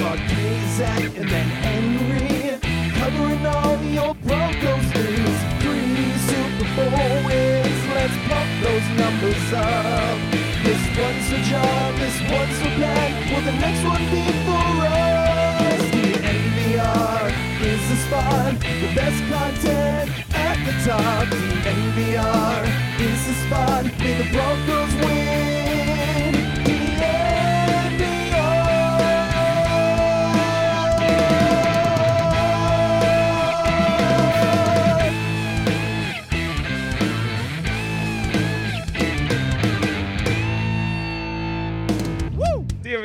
Watch and then Henry covering all your Broncos news. Three Super Bowl wins, let's pump those numbers up. This one's for John, this one's for Pat. Will the next one be for us? The NPR is the spot, the best content at the top. The NPR is the spot, may the Broncos win.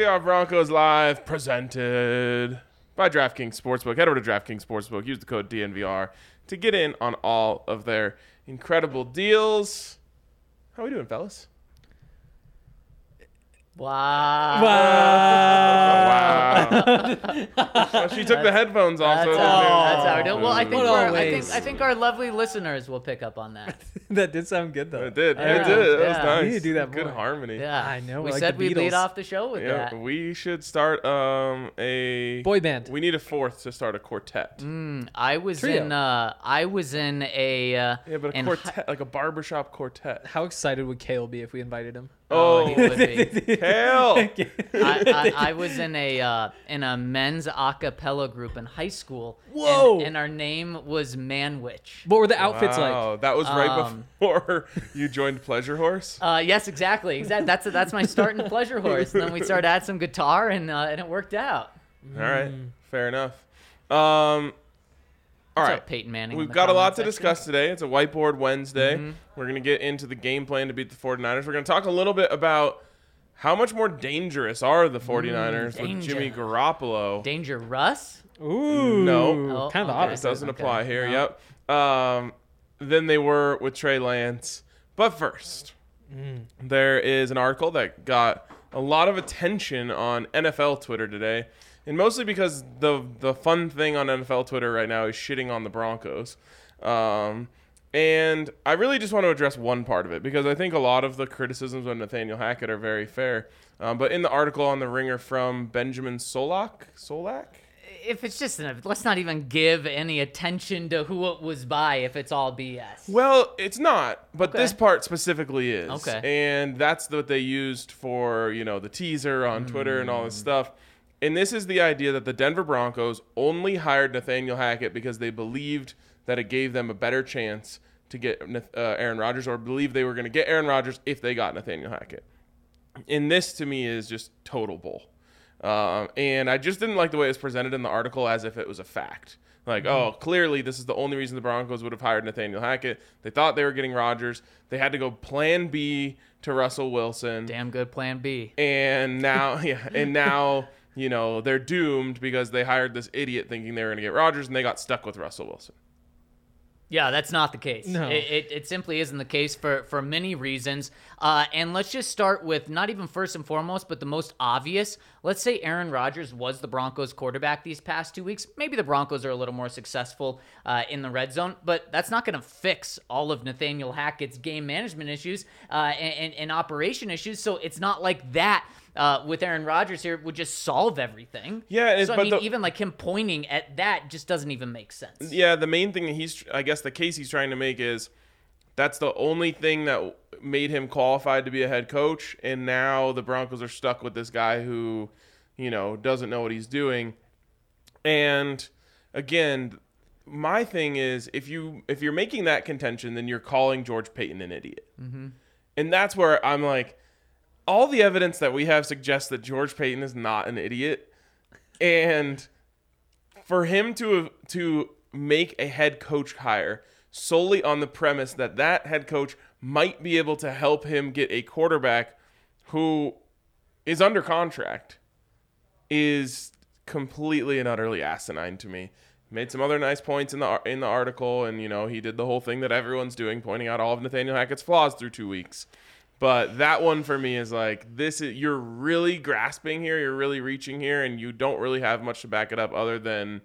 DNVR Broncos Live presented by DraftKings Sportsbook. Head over to DraftKings Sportsbook. Use the code DNVR to get in on all of their incredible deals. How are we doing, fellas? Wow. wow. Well, she took the headphones off. That's so how, that's didn't- how we're doing. Well, I think, our, I think I think our lovely listeners will pick up on that. that did sound good though. It did. Yeah. It did. That was Yeah. nice. We need to do that Good more. harmony. Yeah, I know, We like said we'd lead off the show with Yeah, that. we should start um a Boy band. We need a fourth to start a quartet. Mm, I was Trio. in. Uh, I was in a. Uh, Yeah, but a in hi- quartet, like a barbershop quartet. How excited would Kale be if we invited him? Oh, he would be. hell! I, I, I was in a uh, in a men's a cappella group in high school. Whoa. And, our name was Manwich. What were the outfits Wow, like? that was right Um, before you joined Pleasure Horse. Uh, yes, exactly. Exactly. That's that's my start in pleasure horse. And then we started add some guitar, and uh, and it worked out. All right, fair enough. Um, all What's right, up, Peyton Manning? we've the got a lot to section? Mm-hmm. discuss today. It's a whiteboard Wednesday. We're gonna get into the game plan to beat the 49ers. We're gonna talk a little bit about how much more dangerous are the 49ers with Jimmy. Garoppolo. Danger Russ. Ooh, No. Oh, kind of okay. obvious. doesn't Okay. apply here. No. Yep. Um, than they were with Trey Lance. But first, there is an article that got a lot of attention on NFL Twitter today, and mostly because the the fun thing on NFL Twitter right now is shitting on the Broncos. Um, and I really just want to address one part of it because I think a lot of the criticisms of Nathaniel Hackett are very fair. Um, but in the article on the Ringer from Benjamin Solak, Solak, If it's just, an, let's not even give any attention to who it was by. If it's all BS. Well, it's not, but Okay. this part specifically is. Okay. And that's what they used for, you know, the teaser on Twitter and all Hmm. this stuff. And this is the idea that the Denver Broncos only hired Nathaniel Hackett because they believed that it gave them a better chance to get uh, Aaron Rodgers or believed they were going to get Aaron Rodgers if they got Nathaniel Hackett. And this to me is just total bull. Um, and I just didn't like the way it was presented in the article as if it was a fact. Like, oh, clearly this is the only reason the Broncos would have hired Nathaniel Hackett. They thought they were getting Rodgers. They had to go plan B to Russell Wilson. Damn good plan B. And now, yeah, and now, you know, they're doomed because they hired this idiot thinking they were going to get Rodgers and they got stuck with Russell Wilson. Yeah, that's not the case. No. It, it, it simply isn't the case for, for many reasons. Uh, and let's just start with not even first and foremost, but the most obvious. Let's say Aaron Rodgers was the Broncos quarterback these past two weeks. Maybe the Broncos are a little more successful uh, in the red zone, but that's not going to fix all of Nathaniel Hackett's game management issues uh, and, and, and operation issues. So it's not like that uh, with Aaron Rodgers here would just solve everything. Yeah, so I mean, the- even like him pointing at that just doesn't even make sense. Yeah, the main thing that he's, I guess, the case he's trying to make is that's the only thing that made him qualified to be a head coach, and now the Broncos are stuck with this guy who, you know, doesn't know what he's doing. And again, my thing is if you if you're making that contention, then you're calling George Paton an idiot, mm-hmm. and that's where I'm like, all the evidence that we have suggests that George Paton is not an idiot, and for him to to make a head coach hire solely on the premise that that head coach might be able to help him get a quarterback who is under contract is completely and utterly asinine to me. Made some other nice points in the in the article, and you know he did the whole thing that everyone's doing, pointing out all of Nathaniel Hackett's flaws through two weeks. But that one for me is like this is you're really grasping here, you're really reaching here, and you don't really have much to back it up other than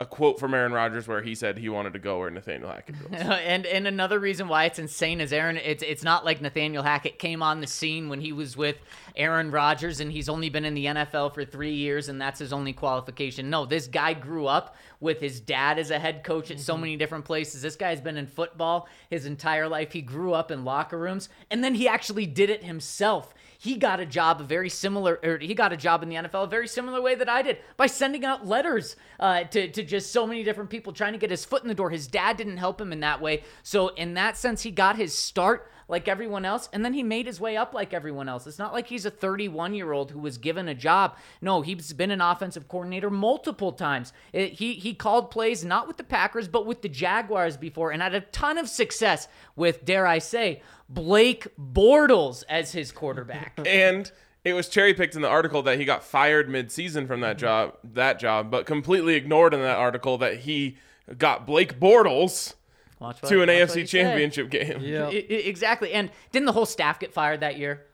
a quote from Aaron Rodgers where he said he wanted to go where Nathaniel Hackett goes. and and another reason why it's insane is Aaron. It's it's not like Nathaniel Hackett came on the scene when he was with Aaron Rodgers and he's only been in the NFL for three years and that's his only qualification. No, this guy grew up with his dad as a head coach at so mm-hmm. many different places. This guy's been in football his entire life. He grew up in locker rooms and then he actually did it himself. He got a job very similar, or he got a job in the NFL a very similar way that I did by sending out letters uh, to to just so many different people trying to get his foot in the door. His dad didn't help him in that way, so in that sense, he got his start like everyone else, and then he made his way up like everyone else. It's not like he's a 31 year old who was given a job. No, he's been an offensive coordinator multiple times. It- he he called plays not with the Packers but with the Jaguars before, and had a ton of success with, dare I say, Blake Bortles as his quarterback. and it was cherry picked in the article that he got fired mid-season from that job, that job, but completely ignored in that article that he got Blake Bortles what- to an AFC he said. Championship game. Yeah. I- I- exactly. And didn't the whole staff get fired that year?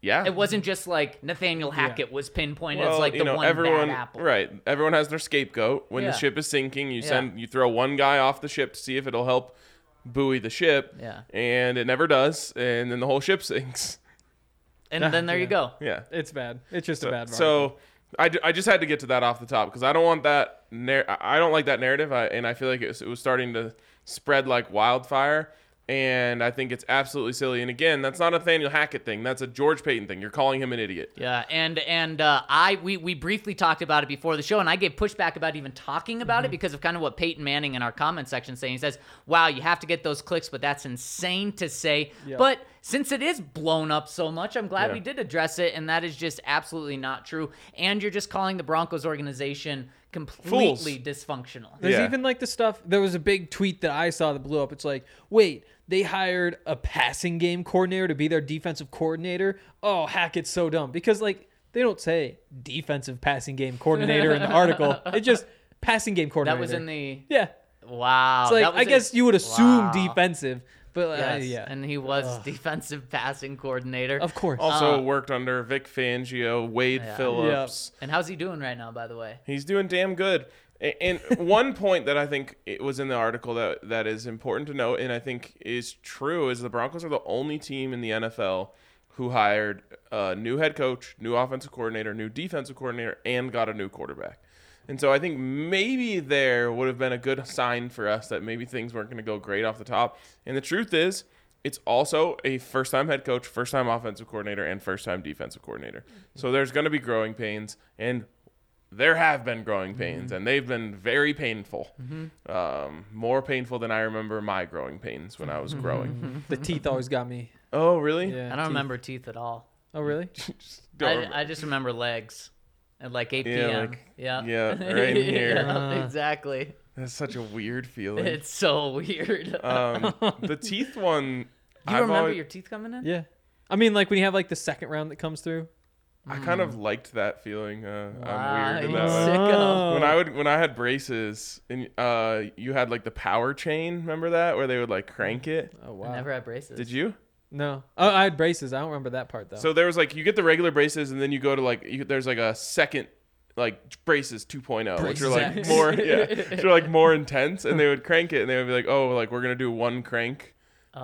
Yeah. It wasn't just like Nathaniel Hackett was pinpointed well, as like the you know, one everyone, bad apple. right? Everyone has their scapegoat. When Yeah. the ship is sinking, you Yeah. send, you throw one guy off the ship to see if it'll help buoy the ship. Yeah. And it never does, and then the whole ship sinks. And then there you go. Yeah. It's bad. It's just a bad. So I, I just had to get to that off the top because I don't want that. Nar- I don't like that narrative, I, and I feel like it was, it was starting to spread like wildfire. And I think it's absolutely silly. And again, that's not a Nathaniel Hackett thing. That's a George Paton thing. You're calling him an idiot. Yeah, and and uh, I we we briefly talked about it before the show, and I gave pushback about even talking about it Mm-hmm. because of kind of what Peyton Manning in our comment section saying. He says, "Wow, you have to get those clicks, but that's insane to say." But since it is blown up so much, I'm glad Yeah. we did address it, and that is just absolutely not true. And you're just calling the Broncos organization completely dysfunctional. There's Yeah. even like the stuff. There was a big tweet that I saw that blew up. It's like, wait, they hired a passing game coordinator to be their defensive coordinator. Oh, Hackett's so dumb because like they don't say defensive passing game coordinator in the article. It's just passing game coordinator. That was in the yeah. wow. It's like that was I guess you would assume Wow. defensive, but uh, yeah, and he was defensive passing coordinator. of course. Also worked under Vic Fangio, Wade Yeah. Phillips. And how's he doing right now, by the way? He's doing damn good. And one point that I think it was in the article that that is important to note, and I think is true, is the Broncos are the only team in the NFL who hired a new head coach, new offensive coordinator, new defensive coordinator, and got a new quarterback. And so I think maybe there would have been a good sign for us that maybe things weren't going to go great off the top. And the truth is, it's also a first time head coach, first time offensive coordinator, and first time defensive coordinator. Mm-hmm. So there's going to be growing pains. And there have been growing pains, mm-hmm. and they've been very painful. Mm-hmm. Um, more painful than I remember my growing pains when I was growing. the teeth always got me. oh, really? Yeah, I don't teeth. remember teeth at all. Oh, really? Don't I. I just remember legs at like 8 Yeah, p.m. like- yeah. yeah, right in here. Yeah, exactly. That's such a weird feeling. It's so weird. um, the teeth one. Do you I've remember always- your teeth coming in? Yeah. I mean, like when you have like the second round that comes through. I kind of liked that feeling. Uh, Wow, I'm weird in that way. sicko. When I would when I had braces and uh you had like the power chain, remember that where they would like crank it? Oh I wow. never had braces. Did you? No. Oh, I had braces. I don't remember that part though. So there was like you get the regular braces and then you go to like you, there's like a second like braces 2.0 which are like more yeah which are like more intense and they would crank it and they would be like oh like we're gonna do one crank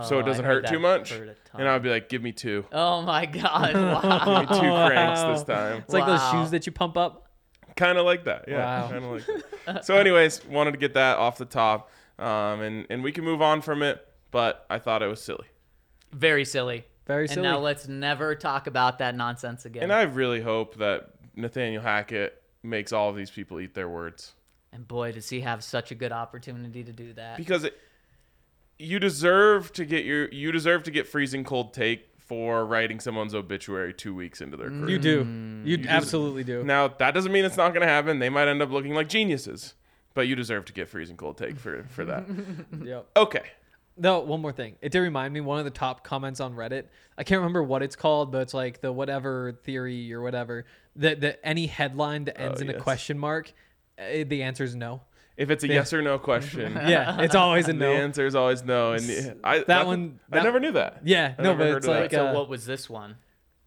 so Oh, it doesn't heard hurt too much. hurt a ton. And I'd be like, give me two. Oh my god! Wow. Give me two cranks this time. It's like those Wow. shoes that you pump up. kind of like that. Yeah, Wow. kind of like that. So, anyways, wanted to get that off the top, um, and and we can move on from it. But I thought it was silly, Very silly. Very And silly. now let's never talk about that nonsense again. and I really hope that Nathaniel Hackett makes all of these people eat their words And boy, does he have such a good opportunity to do that. because it, you deserve to get your you deserve to get freezing cold take for writing someone's obituary two weeks into their career. you do. Mm. You, absolutely do. Now that doesn't mean it's not going to happen. They might end up looking like geniuses, but you deserve to get freezing cold take for for that. Yep. Okay. No, one more thing. It did remind me one of the top comments on Reddit. I can't remember what it's called, but it's like the whatever theory or whatever. That that any headline that ends in a Oh, question mark, uh, the answer is no. If it's a yes or no question, Yeah, it's always a no. the answer is always no. And I, That one- I never knew that. Yeah, I no, never but heard it's of that. like so uh, what was this one?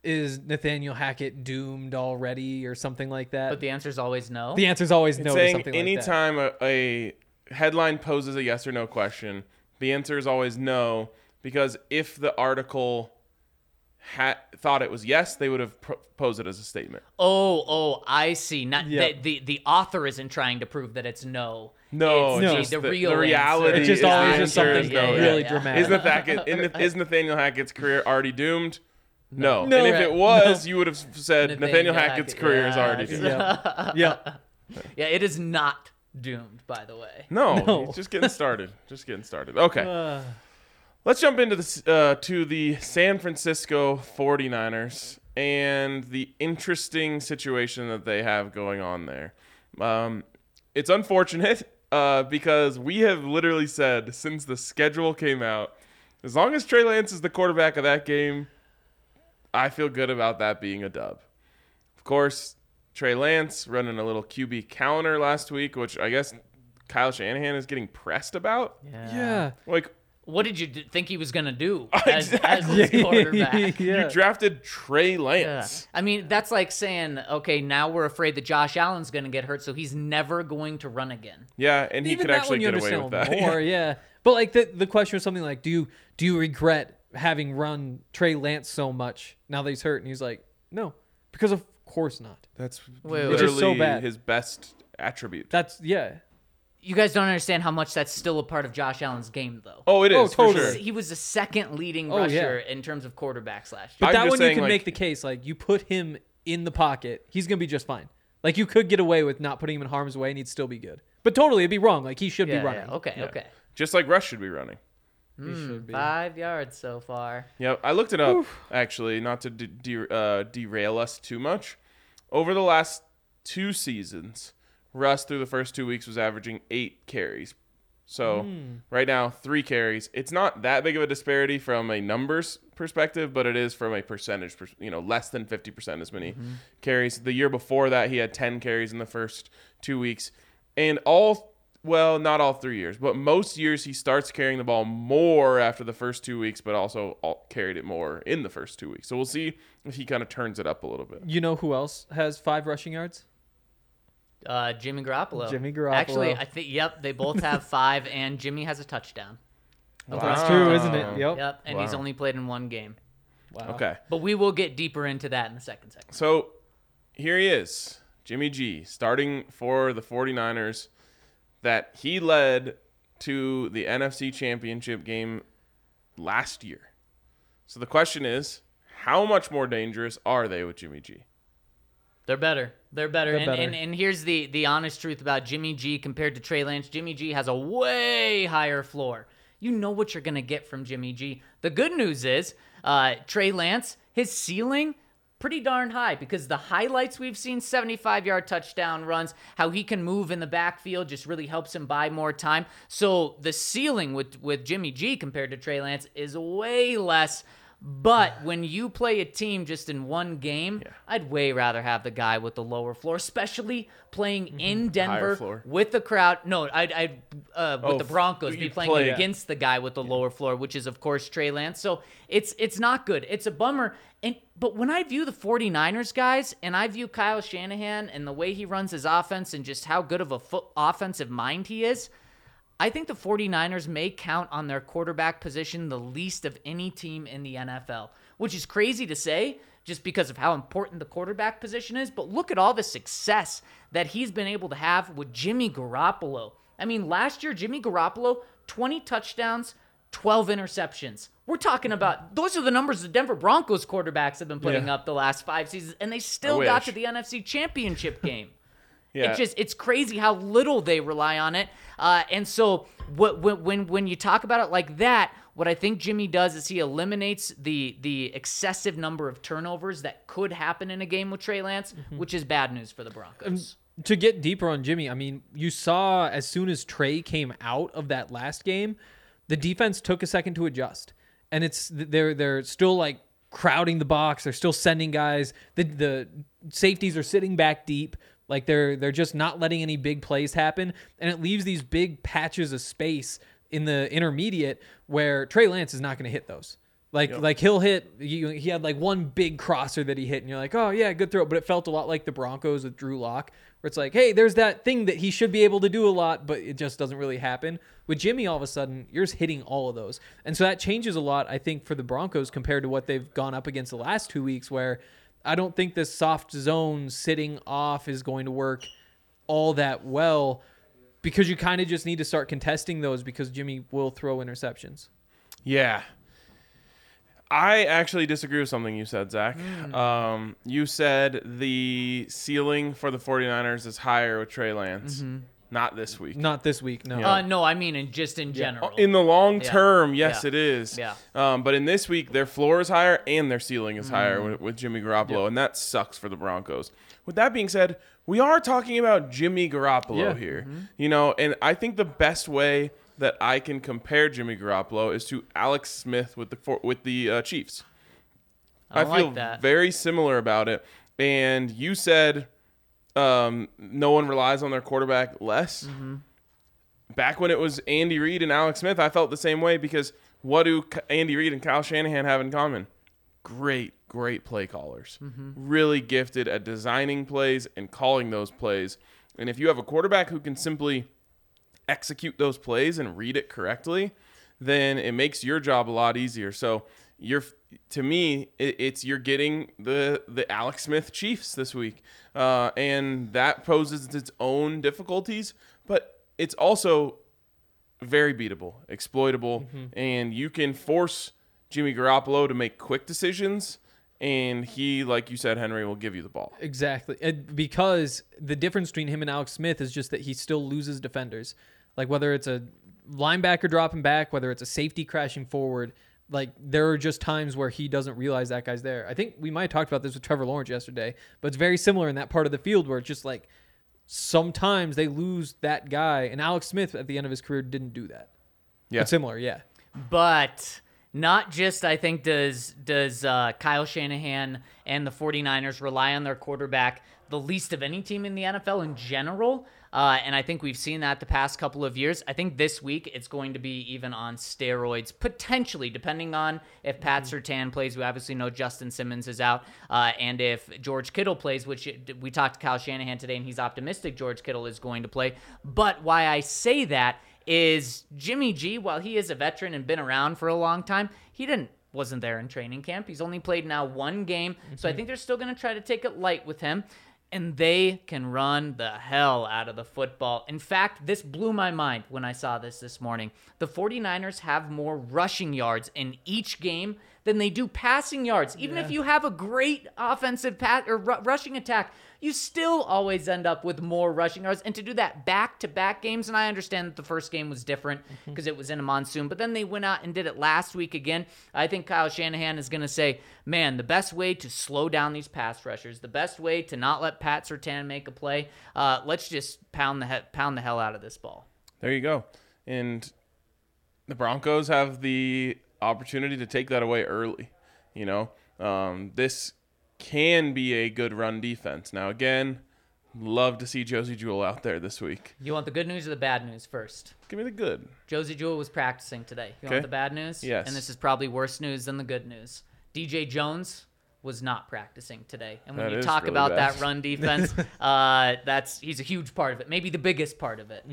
is Nathaniel Hackett doomed already or something like that? But the answer is always no. the answer is always It's no to saying something like that. anytime a, a headline poses a yes or no question, the answer is always no because if the article had thought it was yes, they would have pro- posed it as a statement. oh, oh, I see. Not Yeah. the, the the author isn't trying to prove that it's no. No, it's it's No. just the, the, real the reality. It's just is always just something is no. yeah, really yeah. dramatic. Is Nathaniel, in- is Nathaniel Hackett's career already doomed? No. No. and if it was, you would have said Nathaniel, Nathaniel Hackett's Hackett, career is already doomed. yeah, yeah. Yeah, it is not doomed. By the way. No, No. he's just getting started. just getting started. Okay. Uh, Let's jump into the uh, to the San Francisco 49ers and the interesting situation that they have going on there. Um, it's unfortunate uh, because we have literally said since the schedule came out, as long as Trey Lance is the quarterback of that game, I feel good about that being a dub. Of course, Trey Lance running a little QB counter last week, which I guess Kyle Shanahan is getting pressed about. yeah. yeah. Like, What did you d- think he was gonna do as, Exactly. as quarterback? yeah. you drafted Trey Yeah. Lance. I mean, that's like saying, okay, now we're afraid that Josh Allen's going to get hurt, so he's never going to run again. Yeah, and he Even could actually get away with that. more, yeah. But like the the question was something like, do you do you regret having run Trey Lance so much now that he's hurt? And he's like, no, because of course not. That's wait. literally It's just so bad. his best attribute. That's yeah. You guys don't understand how much that's still a part of Josh Allen's game, though. oh, it is Oh, for totally. sure. He was the second leading Oh, rusher yeah. in terms of quarterbacks last year. But I'm that just one you saying, can like- make the case like you put him in the pocket, he's gonna be just fine. Like you could get away with not putting him in harm's way and he'd still be good. But totally, it'd be wrong. Like he should Yeah, be running. yeah, okay, okay. Just like Russ should be running. He should be. Five yards so far. Yeah, I looked it up actually, not to de- de- uh, derail us too much. Over the last two seasons, Russ through the first two weeks was averaging eight carries. So hmm. right now, three carries. It's not that big of a disparity from a numbers perspective, but it is from a percentage. You know, less than fifty percent as many mm-hmm. carries. The year before that, he had ten carries in the first two weeks, and all well, not all three years, but most years he starts carrying the ball more after the first two weeks, but also all, carried it more in the first two weeks. So we'll see if he kind of turns it up a little bit. You know who else has five rushing yards? Uh, Jimmy Garoppolo. Jimmy Garoppolo. Actually, I think yep, they both have five, and Jimmy has a touchdown. That's true, isn't it? Yep. Yep, and he's only played in one game. Wow. Okay. But we will get deeper into that in the second segment. So here he is, Jimmy G, starting for the 49ers that he led to the NFC Championship game last year. So the question is, how much more dangerous are they with Jimmy G? They're better. They're better. They're and, better. And, and here's the, the honest truth about Jimmy G compared to Trey Lance. Jimmy G has a way higher floor. You know what you're going to get from Jimmy G. The good news is uh, Trey Lance, his ceiling, pretty darn high because the highlights we've seen 75 yard touchdown runs, how he can move in the backfield just really helps him buy more time. So the ceiling with, with Jimmy G compared to Trey Lance is way less. But when you play a team just in one game, I'd way rather have the guy with the lower floor, especially playing in Denver with the crowd. No, I'd, I'd uh, with Oh, the Broncos be playing play- against the guy with the lower floor, which is of course Trey Lance. So it's it's not good. It's a bummer. And but when I view the 49ers guys and I view Kyle Shanahan and the way he runs his offense and just how good of a foot offensive mind he is, I think the 49ers may count on their quarterback position the least of any team in the NFL, which is crazy to say just because of how important the quarterback position is. But look at all the success that he's been able to have with Jimmy Garoppolo. I mean, last year, Jimmy Garoppolo, 20 touchdowns, 12 interceptions. We're talking about those are the numbers the Denver Broncos quarterbacks have been putting Yeah. up the last five seasons, and they still got to the NFC Championship game. Yeah. It's just it's crazy how little they rely on it. Uh, and so what, when when when you talk about it like that, what I think Jimmy does is he eliminates the the excessive number of turnovers that could happen in a game with Trey Lance, Mm-hmm. which is bad news for the Broncos. to get deeper on Jimmy, I mean, you saw as soon as Trey came out of that last game, the defense took a second to adjust, and it's they're they're still like crowding the box. They're still sending guys. The the safeties are sitting back deep. Like they're they're just not letting any big plays happen, and it leaves these big patches of space in the intermediate where Trey Lance is not going to hit those. Like like he'll hit. You, he had like one big crosser that he hit, and you're like, oh yeah, good throw. But it felt a lot like the Broncos with Drew Lock, where it's like, hey, there's that thing that he should be able to do a lot, but it just doesn't really happen. With Jimmy, all of a sudden, you're just hitting all of those, and so that changes a lot. I think for the Broncos compared to what they've gone up against the last two weeks, where I don't think this soft zone sitting off is going to work all that well because you kind of just need to start contesting those because Jimmy will throw interceptions. Yeah. I actually disagree with something you said, Zach. Hmm. Um, you said the ceiling for the 49ers is higher with Trey Lance. Mm-hmm. Not this week. Not this week, no. Uh, no, I mean, in just in general. In the long Yeah. term, yes, Yeah. it is. Yeah. Um, but in this week, their floor is higher and their ceiling is Mm. higher with, with Jimmy Garoppolo, and that sucks for the Broncos. With that being said, we are talking about Jimmy Garoppolo Yeah. here. Mm-hmm. You know, and I think the best way that I can compare Jimmy Garoppolo is to Alex Smith with the for, with the uh, Chiefs. I feel like that. very similar about it. And you said um, no one relies on their quarterback less. Mm-hmm. Back when it was Andy Reid and Alex Smith, I felt the same way because what do Andy Reid and Kyle Shanahan have in common? Great, great play callers. Mm-hmm. Really gifted at designing plays and calling those plays. And if you have a quarterback who can simply execute those plays and read it correctly, then it makes your job a lot easier. So you're to me, it, it's you're getting the the Alex Smith Chiefs this week, uh, and that poses its own difficulties, but it's also very beatable, exploitable, and you can force Jimmy Garoppolo to make quick decisions. And he, like you said, Henry, will give you the ball. Exactly. And because the difference between him and Alex Smith is just that he still loses defenders. Like whether it's a linebacker dropping back, whether it's a safety crashing forward, like there are just times where he doesn't realize that guy's there. I think we might have talked about this with Trevor Lawrence yesterday, but it's very similar in that part of the field where it's just like sometimes they lose that guy. And Alex Smith at the end of his career didn't do that. Yeah. But similar, yeah. But not just I think does does uh, Kyle Shanahan and the 49ers rely on their quarterback the least of any team in the NFL in general. Uh, and I think we've seen that the past couple of years. I think this week it's going to be even on steroids, potentially, depending on if Pat Surtain plays. We obviously know Justin Simmons is out, uh, and if George Kittle plays, which we talked to Kyle Shanahan today, and he's optimistic George Kittle is going to play. But why I say that is Jimmy G, while he is a veteran and been around for a long time, he didn't wasn't there in training camp. He's only played now one game. So I think they're still going to try to take it light with him and they can run the hell out of the football. In fact, this blew my mind when I saw this this morning. The 49ers have more rushing yards in each game than they do passing yards. Even if you have a great offensive pat or ru- rushing attack, you still always end up with more rushing yards. And to do that back to back games, and I understand that the first game was different because it was in a monsoon, but then they went out and did it last week again. I think Kyle Shanahan is going to say, man, the best way to slow down these pass rushers, the best way to not let Pat Surtain make a play, uh, let's just pound the he- pound the hell out of this ball. There you go. And the Broncos have the opportunity to take that away early. You know, um, this can be a good run defense. Now, again, love to see Josey Jewell out there this week. You want the good news or the bad news first? Give me the good. Josey Jewell was practicing today. You Okay. want the bad news? Yes. And this is probably worse news than the good news. DJ Jones was not practicing today. And when That you talk really about bad. that run defense, uh, that's he's a huge part of it, maybe the biggest part of it.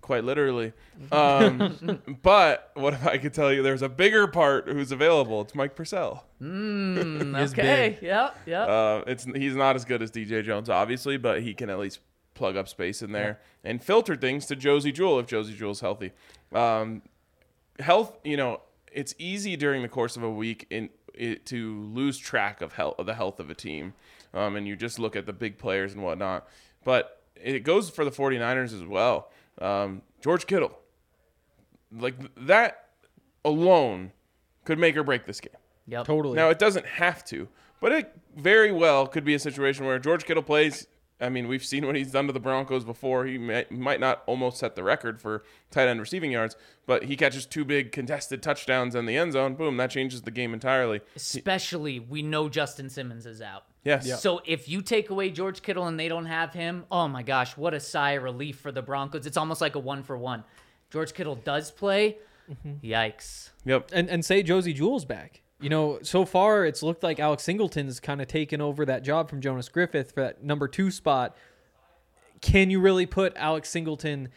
quite literally. Um, but what if I could tell you there's a bigger part who's available? It's Mike Purcell. is okay, big. yep, yep. Uh, it's he's not as good as DJ Jones, obviously, but he can at least plug up space in there and filter things to Josey Jewell if Josey Jewell's healthy. Um, health, you know, it's easy during the course of a week in it, to lose track of health of the health of a team, um, and you just look at the big players and whatnot. But it goes for the 49ers as well. Um, George Kittle, like that alone, could make or break this game. yep. Totally. Now it doesn't have to, but it very well could be a situation where George Kittle plays. I mean, we've seen what he's done to the Broncos before. He might, might not almost set the record for tight end receiving yards, but he catches two big contested touchdowns in the end zone. Boom, that changes the game entirely. Especially, we know Justin Simmons is out. Yes. So if you take away George Kittle and they don't have him, oh my gosh, what a sigh of relief for the Broncos. It's almost like a one for one. George Kittle does play. Mm-hmm. Yikes. Yep. and and say Josey Jewell's back. You know, so far it's looked like Alex Singleton's kind of taken over that job from Jonas Griffith for that number two spot. Can you really put Alex Singleton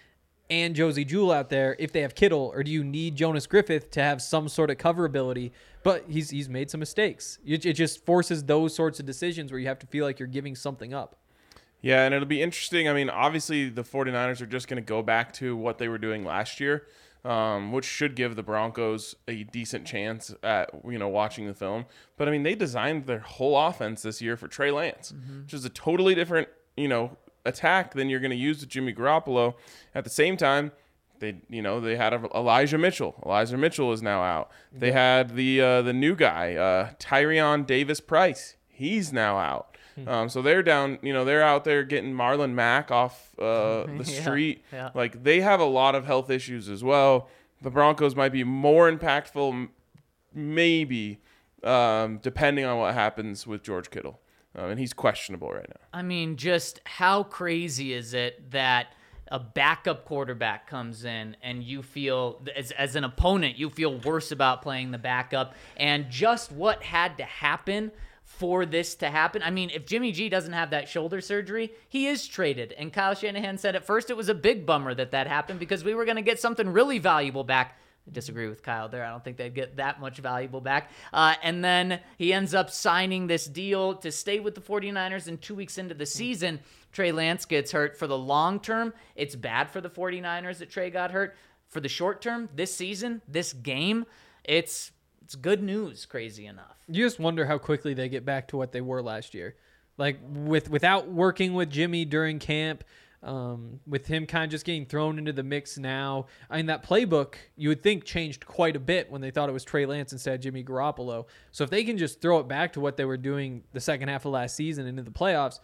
and Josey Jewell out there if they have Kittle, or do you need Jonas Griffith to have some sort of coverability? But he's he's made some mistakes. It, it just forces those sorts of decisions where you have to feel like you're giving something up. Yeah, and it'll be interesting. I mean, obviously, the 49ers are just going to go back to what they were doing last year, um, which should give the Broncos a decent chance at, you know, watching the film. But, I mean, they designed their whole offense this year for Trey Lance, which is a totally different, you know, attack than you're going to use with Jimmy Garoppolo. At the same time, they, you know, they had Elijah Mitchell. Elijah Mitchell is now out. They had the uh, the new guy, uh, Tyrion Davis Price. He's now out. Um, so they're down, you know, they're out there getting Marlon Mack off uh, the Yeah, street. yeah. Like they have a lot of health issues as well. The Broncos might be more impactful, m- maybe, um, depending on what happens with George Kittle. Um, and he's questionable right now. I mean, just how crazy is it that a backup quarterback comes in and you feel, as, as an opponent, you feel worse about playing the backup and just what had to happen for this to happen. I mean, if Jimmy G doesn't have that shoulder surgery, he is traded. And Kyle Shanahan said at first it was a big bummer that that happened because we were going to get something really valuable back. I disagree with Kyle there. I don't think they'd get that much valuable back. Uh, and then he ends up signing this deal to stay with the 49ers. And two weeks into the season, Trey Lance gets hurt. For the long term, it's bad for the 49ers that Trey got hurt. For the short term, this season, this game, it's it's good news, crazy enough. You just wonder how quickly they get back to what they were last year. Like with without working with Jimmy during camp, um, with him kind of just getting thrown into the mix now. I mean, that playbook you would think changed quite a bit when they thought it was Trey Lance instead of Jimmy Garoppolo. So if they can just throw it back to what they were doing the second half of last season into the playoffs,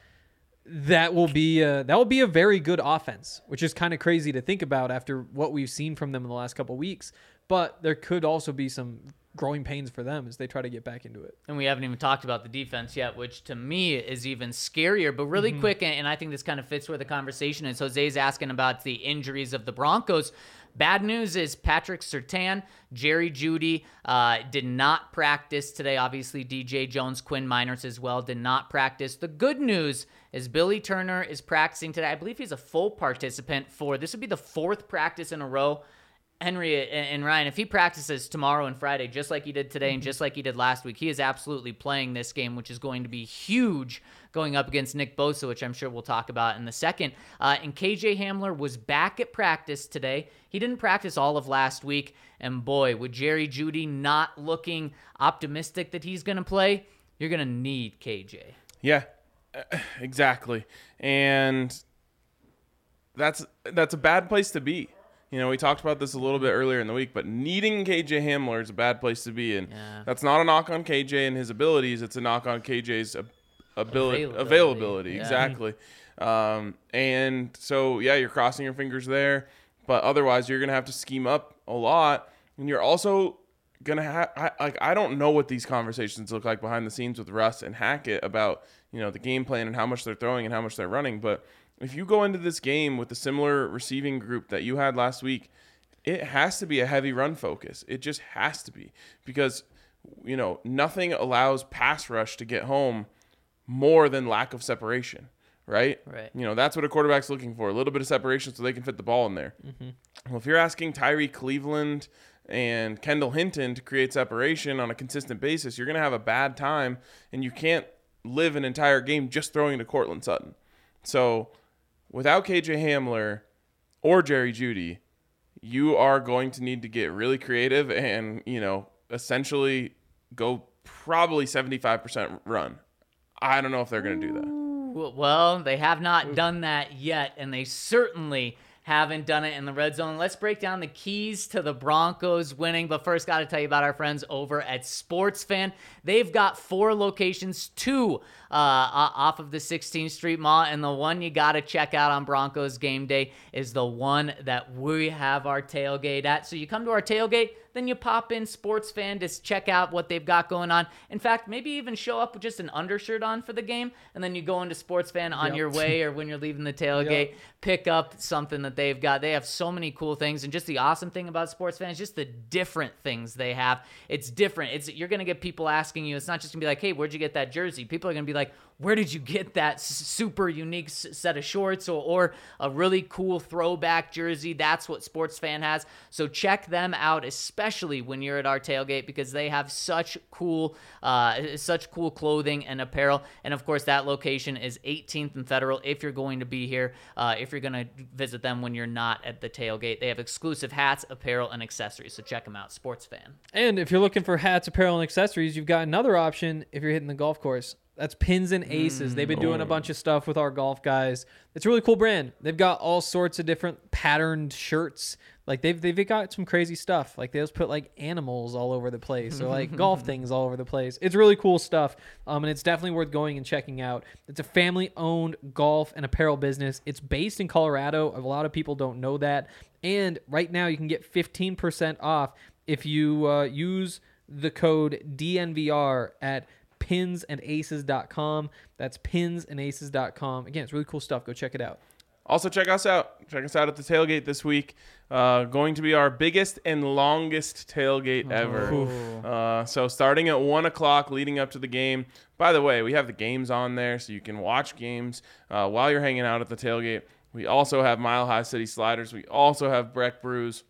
that will be a, that will be a very good offense, which is kind of crazy to think about after what we've seen from them in the last couple weeks. But there could also be some growing pains for them as they try to get back into it. And we haven't even talked about the defense yet, which to me is even scarier. But really quick, and- and I think this kind of fits where the conversation is. Jose's asking about the injuries of the Broncos. Bad news is Patrick Surtain, Jerry Jeudy uh, did not practice today. Obviously, DJ Jones, Quinn Meinerz as well did not practice. The good news is Billy Turner is practicing today. I believe he's a full participant for this would be the fourth practice in a row Henry and Ryan, if he practices tomorrow and Friday, just like he did today and just like he did last week, he is absolutely playing this game, which is going to be huge going up against Nick Bosa, which I'm sure we'll talk about in the second. Uh, and KJ Hamler was back at practice today. He didn't practice all of last week. And boy, with Jerry Jeudy not looking optimistic that he's going to play, you're going to need KJ. Yeah, exactly. And that's that's a bad place to be. You know, we talked about this a little bit earlier in the week, but needing KJ Hamler is a bad place to be, and Yeah. that's not a knock on KJ and his abilities. It's a knock on KJ's ab- ability, Availability. availability. Yeah. Exactly. Um, and so, yeah, you're crossing your fingers there, but otherwise, you're gonna have to scheme up a lot, and you're also gonna have like I don't know what these conversations look like behind the scenes with Russ and Hackett about you know the game plan and how much they're throwing and how much they're running. But if you go into this game with a similar receiving group that you had last week, it has to be a heavy run focus. It just has to be because you know, nothing allows pass rush to get home more than lack of separation, right? Right. You know, that's what a quarterback's looking for a little bit of separation so they can fit the ball in there. Mm-hmm. Well, if you're asking Tyrie Cleveland and Kendall Hinton to create separation on a consistent basis, you're going to have a bad time and you can't live an entire game just throwing to Courtland Sutton. So, without KJ Hamler or Jerry Jeudy, you are going to need to get really creative and, you know, essentially go probably 75% run. I don't know if they're going to do that. Well, they have not done that yet, and they certainly haven't done it in the red zone. Let's break down the keys to the Broncos winning. But first, got to tell you about our friends over at Sports Fan. They've got four locations, two uh, off of the 16th Street Mall, and the one you got to check out on Broncos game day is the one that we have our tailgate at. So you come to our tailgate, then you pop in Sports Fan to check out what they've got going on. In fact, maybe even show up with just an undershirt on for the game, and then you go into Sports Fan on Yep. your way or when you're leaving the tailgate, pick up something that they've got. They have so many cool things, and just the awesome thing about Sports Fan is just the different things they have. It's different. It's you're gonna get people asking you. It's not just gonna be like, hey, where'd you get that jersey? People are gonna be like, where did you get that super unique set of shorts or, or a really cool throwback jersey? That's what Sports Fan has. So check them out, especially when you're at our tailgate, because they have such cool, uh, such cool clothing and apparel. And of course, that location is 18th and Federal. If you're going to be here, uh, if you're going to visit them when you're not at the tailgate, they have exclusive hats, apparel, and accessories. So check them out, Sports Fan. And if you're looking for hats, apparel, and accessories, you've got another option if you're hitting the golf course. That's Pins and Aces. They've been doing a bunch of stuff with our golf guys. It's a really cool brand. They've got all sorts of different patterned shirts. Like they've they've got some crazy stuff. Like they just put like animals all over the place or like golf things all over the place. It's really cool stuff. Um, and it's definitely worth going and checking out. It's a family owned golf and apparel business. It's based in Colorado. A lot of people don't know that. And right now you can get 15% off if you uh, use the code DNVR at pinsandaces.com. That's pinsandaces.com. Again, it's really cool stuff. Go check it out. Also, check us out. Check us out at the tailgate this week. Uh, going to be our biggest and longest tailgate ever. Uh, so, starting at 1 o'clock leading up to the game. By the way, we have the games on there so you can watch games uh, while you're hanging out at the tailgate. We also have Mile High City Sliders. We also have Breck Brews.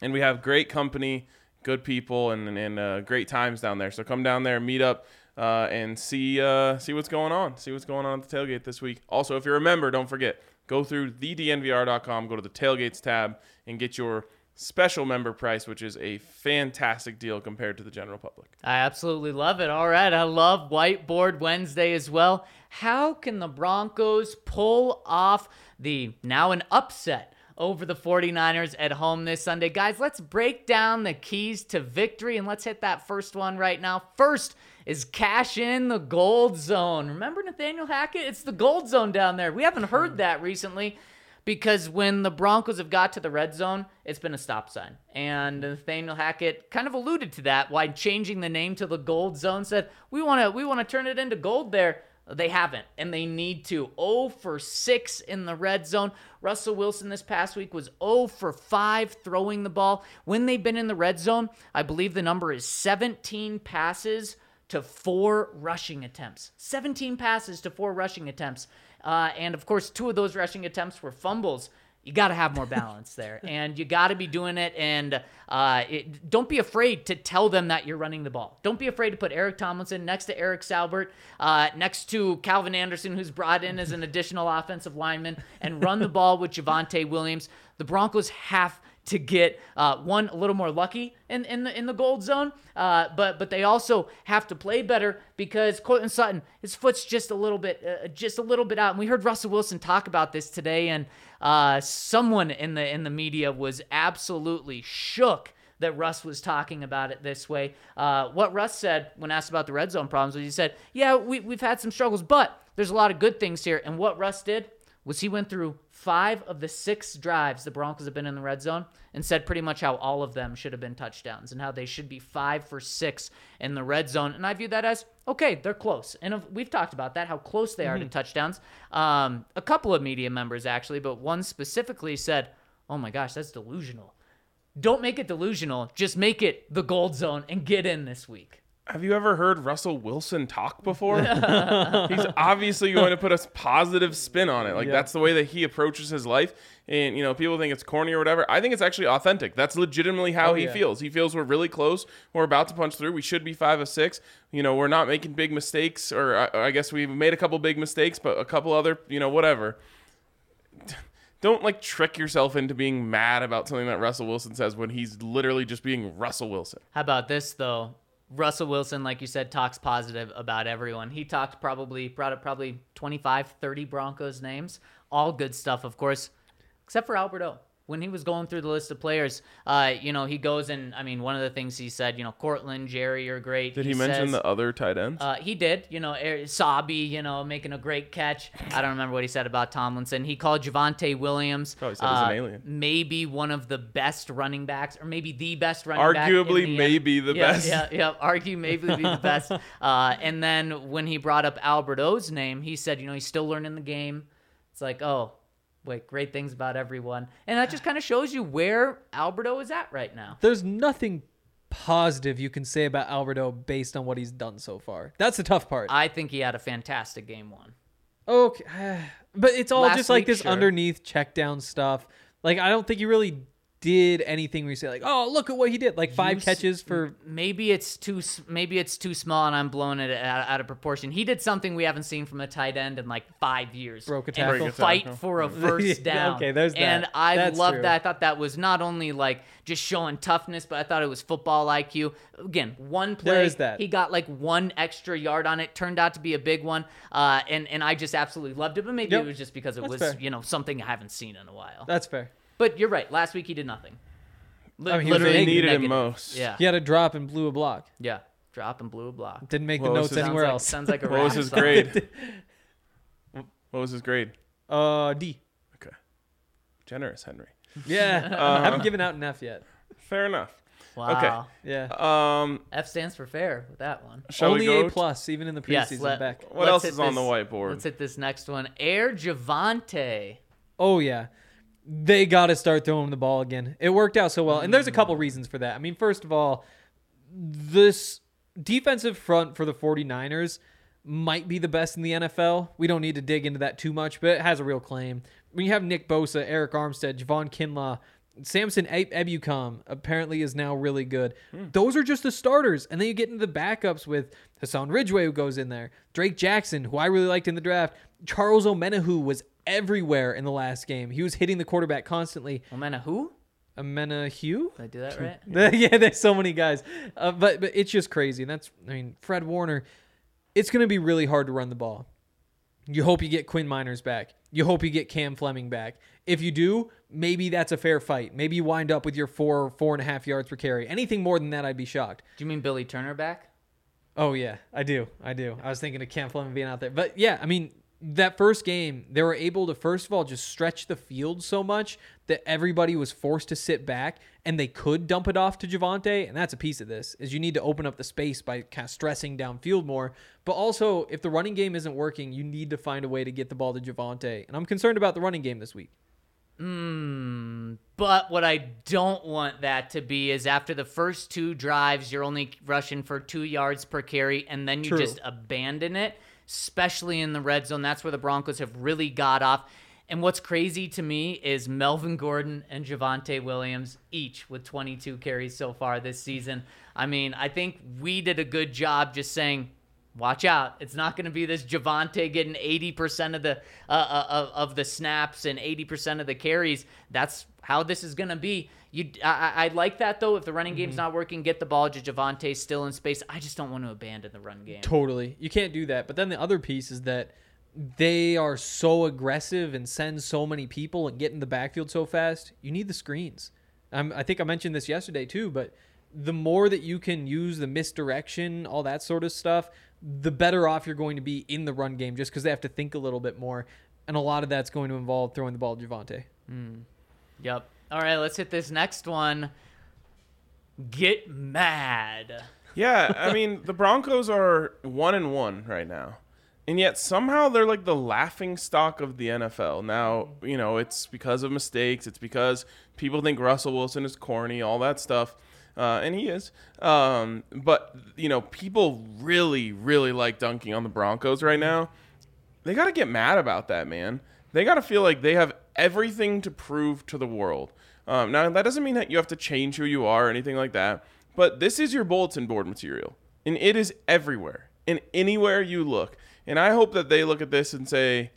And we have great company, good people, and, and uh, great times down there. So, come down there, meet up. Uh, and see uh, see what's going on. See what's going on at the tailgate this week. Also, if you're a member, don't forget go through thednvr.com, go to the tailgates tab, and get your special member price, which is a fantastic deal compared to the general public. I absolutely love it. All right. I love Whiteboard Wednesday as well. How can the Broncos pull off the now an upset over the 49ers at home this Sunday? Guys, let's break down the keys to victory and let's hit that first one right now. First is cash in the gold zone. Remember Nathaniel Hackett? It's the gold zone down there. We haven't heard hmm. that recently because when the Broncos have got to the red zone, it's been a stop sign. And hmm. Nathaniel Hackett kind of alluded to that why changing the name to the gold zone. Said we want to we want to turn it into gold there. They haven't, and they need to. 0 for 6 in the red zone. Russell Wilson this past week was 0 for 5 throwing the ball. When they've been in the red zone, I believe the number is 17 passes to four rushing attempts. 17 passes to four rushing attempts. Uh, and of course, two of those rushing attempts were fumbles. You got to have more balance there, and you got to be doing it. And uh, it, don't be afraid to tell them that you're running the ball. Don't be afraid to put Eric Tomlinson next to Eric Saubert, uh, next to Calvin Anderson, who's brought in as an additional offensive lineman, and run the ball with Javonte Williams. The Broncos have to get uh, one a little more lucky in, in the in the gold zone, uh, but but they also have to play better because Courtland Sutton his foot's just a little bit uh, just a little bit out. And we heard Russell Wilson talk about this today, and uh, someone in the in the media was absolutely shook that Russ was talking about it this way. Uh, what Russ said when asked about the red zone problems was he said, "Yeah, we we've had some struggles, but there's a lot of good things here." And what Russ did was he went through five of the six drives the Broncos have been in the red zone and said pretty much how all of them should have been touchdowns and how they should be five for six in the red zone. And I view that as okay, they're close. And we've talked about that, how close they are to touchdowns. Um, a couple of media members actually, but one specifically said, oh my gosh, that's delusional. don't make it delusional. Just make it the gold zone and get in this week. Have you ever heard Russell Wilson talk before? He's obviously going to put a positive spin on it. Like that's the way that he approaches his life. And you know, people think it's corny or whatever. I think it's actually authentic. That's legitimately how oh, he yeah. feels. He feels we're really close. We're about to punch through. We should be five of six. You know, we're not making big mistakes, or I, I guess we've made a couple big mistakes, but a couple other, you know, whatever. Don't like trick yourself into being mad about something that Russell Wilson says when he's literally just being Russell Wilson. How about this though? Russell Wilson, like you said, talks positive about everyone. He talked probably brought up probably 25, 30 Broncos names. All good stuff, of course, except for Albert O. When he was going through the list of players, uh, you know, he goes and I mean, one of the things he said, you know, Courtland, Jerry are great. Did he, mention says- the other tight ends? Uh, he did, you know, Er- Sabi, you know, making a great catch. I don't remember what he said about Tomlinson. He called Javonte Williams Probably said he's an uh, alien. maybe one of the best running backs, or maybe the best running back. Arguably, the maybe the yeah, best. Yeah, yeah, argue maybe be the best. Uh, and then when he brought up Albert O's name, he said, you know, he's still learning the game. It's like, oh, wait, great things about everyone, and that just kind of shows you where Albert O is at right now. There's nothing positive you can say about Albert O based on what he's done so far. That's the tough part. I think he had a fantastic game one. Okay, but it's all Last just like week, this sure. underneath check down stuff. Like I don't think he really did anything where you say like, "Oh, look at what he did!" Like five You catches for maybe it's too maybe it's too small and I'm blowing it out, out of proportion. He did something we haven't seen from a tight end in like five years. Broke a and tackle. Break fight tackle. for a first Yeah, down. okay, there's that. And I That's loved true. that. I thought that was not only like just showing toughness, but I thought it was football IQ. Again, one play, There is that. he got like one extra yard on it. Turned out to be a big one, uh, and and I just absolutely loved it. But maybe Yep. it was just because it That's was fair. you know something I haven't seen in a while. that's fair. But you're right. Last week he did nothing. Li- I mean, he was literally they needed him negative. most. Yeah. He had a drop and blew a block. Yeah, drop and blew a block. Didn't make What the was notes his- anywhere sounds else. Sounds like a What was his song. grade? what was his grade? Uh, D. Okay. Generous, Henry. Yeah. I haven't given out an F yet. Fair enough. Wow. Yeah, Um, F stands for fair with that one. shall only we go? A plus, even in the preseason. Yes. Let, back. What let's else hit is on the this- whiteboard? Let's hit this next one. Air Javonte. Oh yeah. They got to start throwing the ball again. It worked out so well. And there's a couple reasons for that. I mean, first of all, this defensive front for the 49ers might be the best in the NFL. We don't need to dig into that too much, but it has a real claim. When you have Nick Bosa, Arik Armstead, Javon Kinlaw, Samson Eb- Ebukam apparently is now really good. Hmm. Those are just the starters. And then you get into the backups with Hassan Ridgeway, who goes in there, Drake Jackson, who I really liked in the draft, Charles Omenihu was everywhere in the last game. He was hitting the quarterback constantly. Omena who? Omenihu? Did I do that right? yeah, there's so many guys. Uh, but but it's just crazy. And that's I mean, Fred Warner, it's going to be really hard to run the ball. You hope you get Quinn Meinerz back. You hope you get Cam Fleming back. If you do, maybe that's a fair fight. Maybe you wind up with your four, four and a half yards per carry. Anything more than that, I'd be shocked. Do you mean Billy Turner back? Oh yeah, I do. I do. I was thinking of Cam Fleming being out there. But yeah, I mean, that first game, they were able to first of all just stretch the field so much that everybody was forced to sit back and they could dump it off to Javonte, and that's a piece of this. Is you need to open up the space by kind of stressing downfield more. But also, if the running game isn't working, you need to find a way to get the ball to Javonte. And I'm concerned about the running game this week. Hmm, But what I don't want that to be is after the first two drives, you're only rushing for two yards per carry, and then you True. just abandon it, especially in the red zone. That's where the Broncos have really got off. And what's crazy to me is Melvin Gordon and Javonte Williams, each with 22 carries so far this season. I mean, I think we did a good job just saying, watch out. It's not going to be this Javonte getting 80% of the uh, uh, of, of the snaps and 80% of the carries. That's how this is going to be. You, I, I like that though. If the running game's not working, get the ball to Javonte still in space. I just don't want to abandon the run game. Totally. You can't do that. But then the other piece is that they are so aggressive and send so many people and get in the backfield so fast. You need the screens. Um, I think I mentioned this yesterday too, but the more that you can use the misdirection, all that sort of stuff, the better off you're going to be in the run game just because they have to think a little bit more. And a lot of that's going to involve throwing the ball to Javonte. Yep. All right, let's hit this next one. Get mad. Yeah, I mean the Broncos are one and one right now. and yet somehow they're like the laughing stock of the NFL. Now, you know, it's because of mistakes. It's because people think Russell Wilson is corny, all that stuff. Uh, and he is. Um, but, you know, people really, really like dunking on the Broncos right now. They got to get mad about that, man. They got to feel like they have everything to prove to the world. Um, now, that doesn't mean that you have to change who you are or anything like that, but this is your bulletin board material, and it is everywhere and anywhere you look. And I hope that they look at this and say,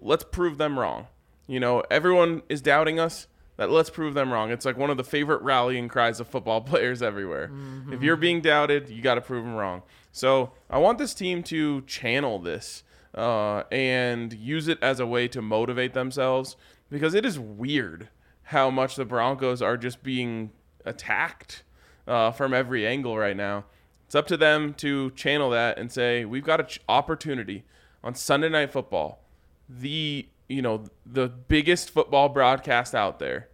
let's prove them wrong. You know, everyone is doubting us. That let's prove them wrong. It's like one of the favorite rallying cries of football players everywhere. If you're being doubted, you got to prove them wrong. So I want this team to channel this uh, and use it as a way to motivate themselves because it is weird how much the Broncos are just being attacked uh, from every angle right now. It's up to them to channel that and say we've got an ch- opportunity on Sunday Night Football, the you know the biggest football broadcast out there,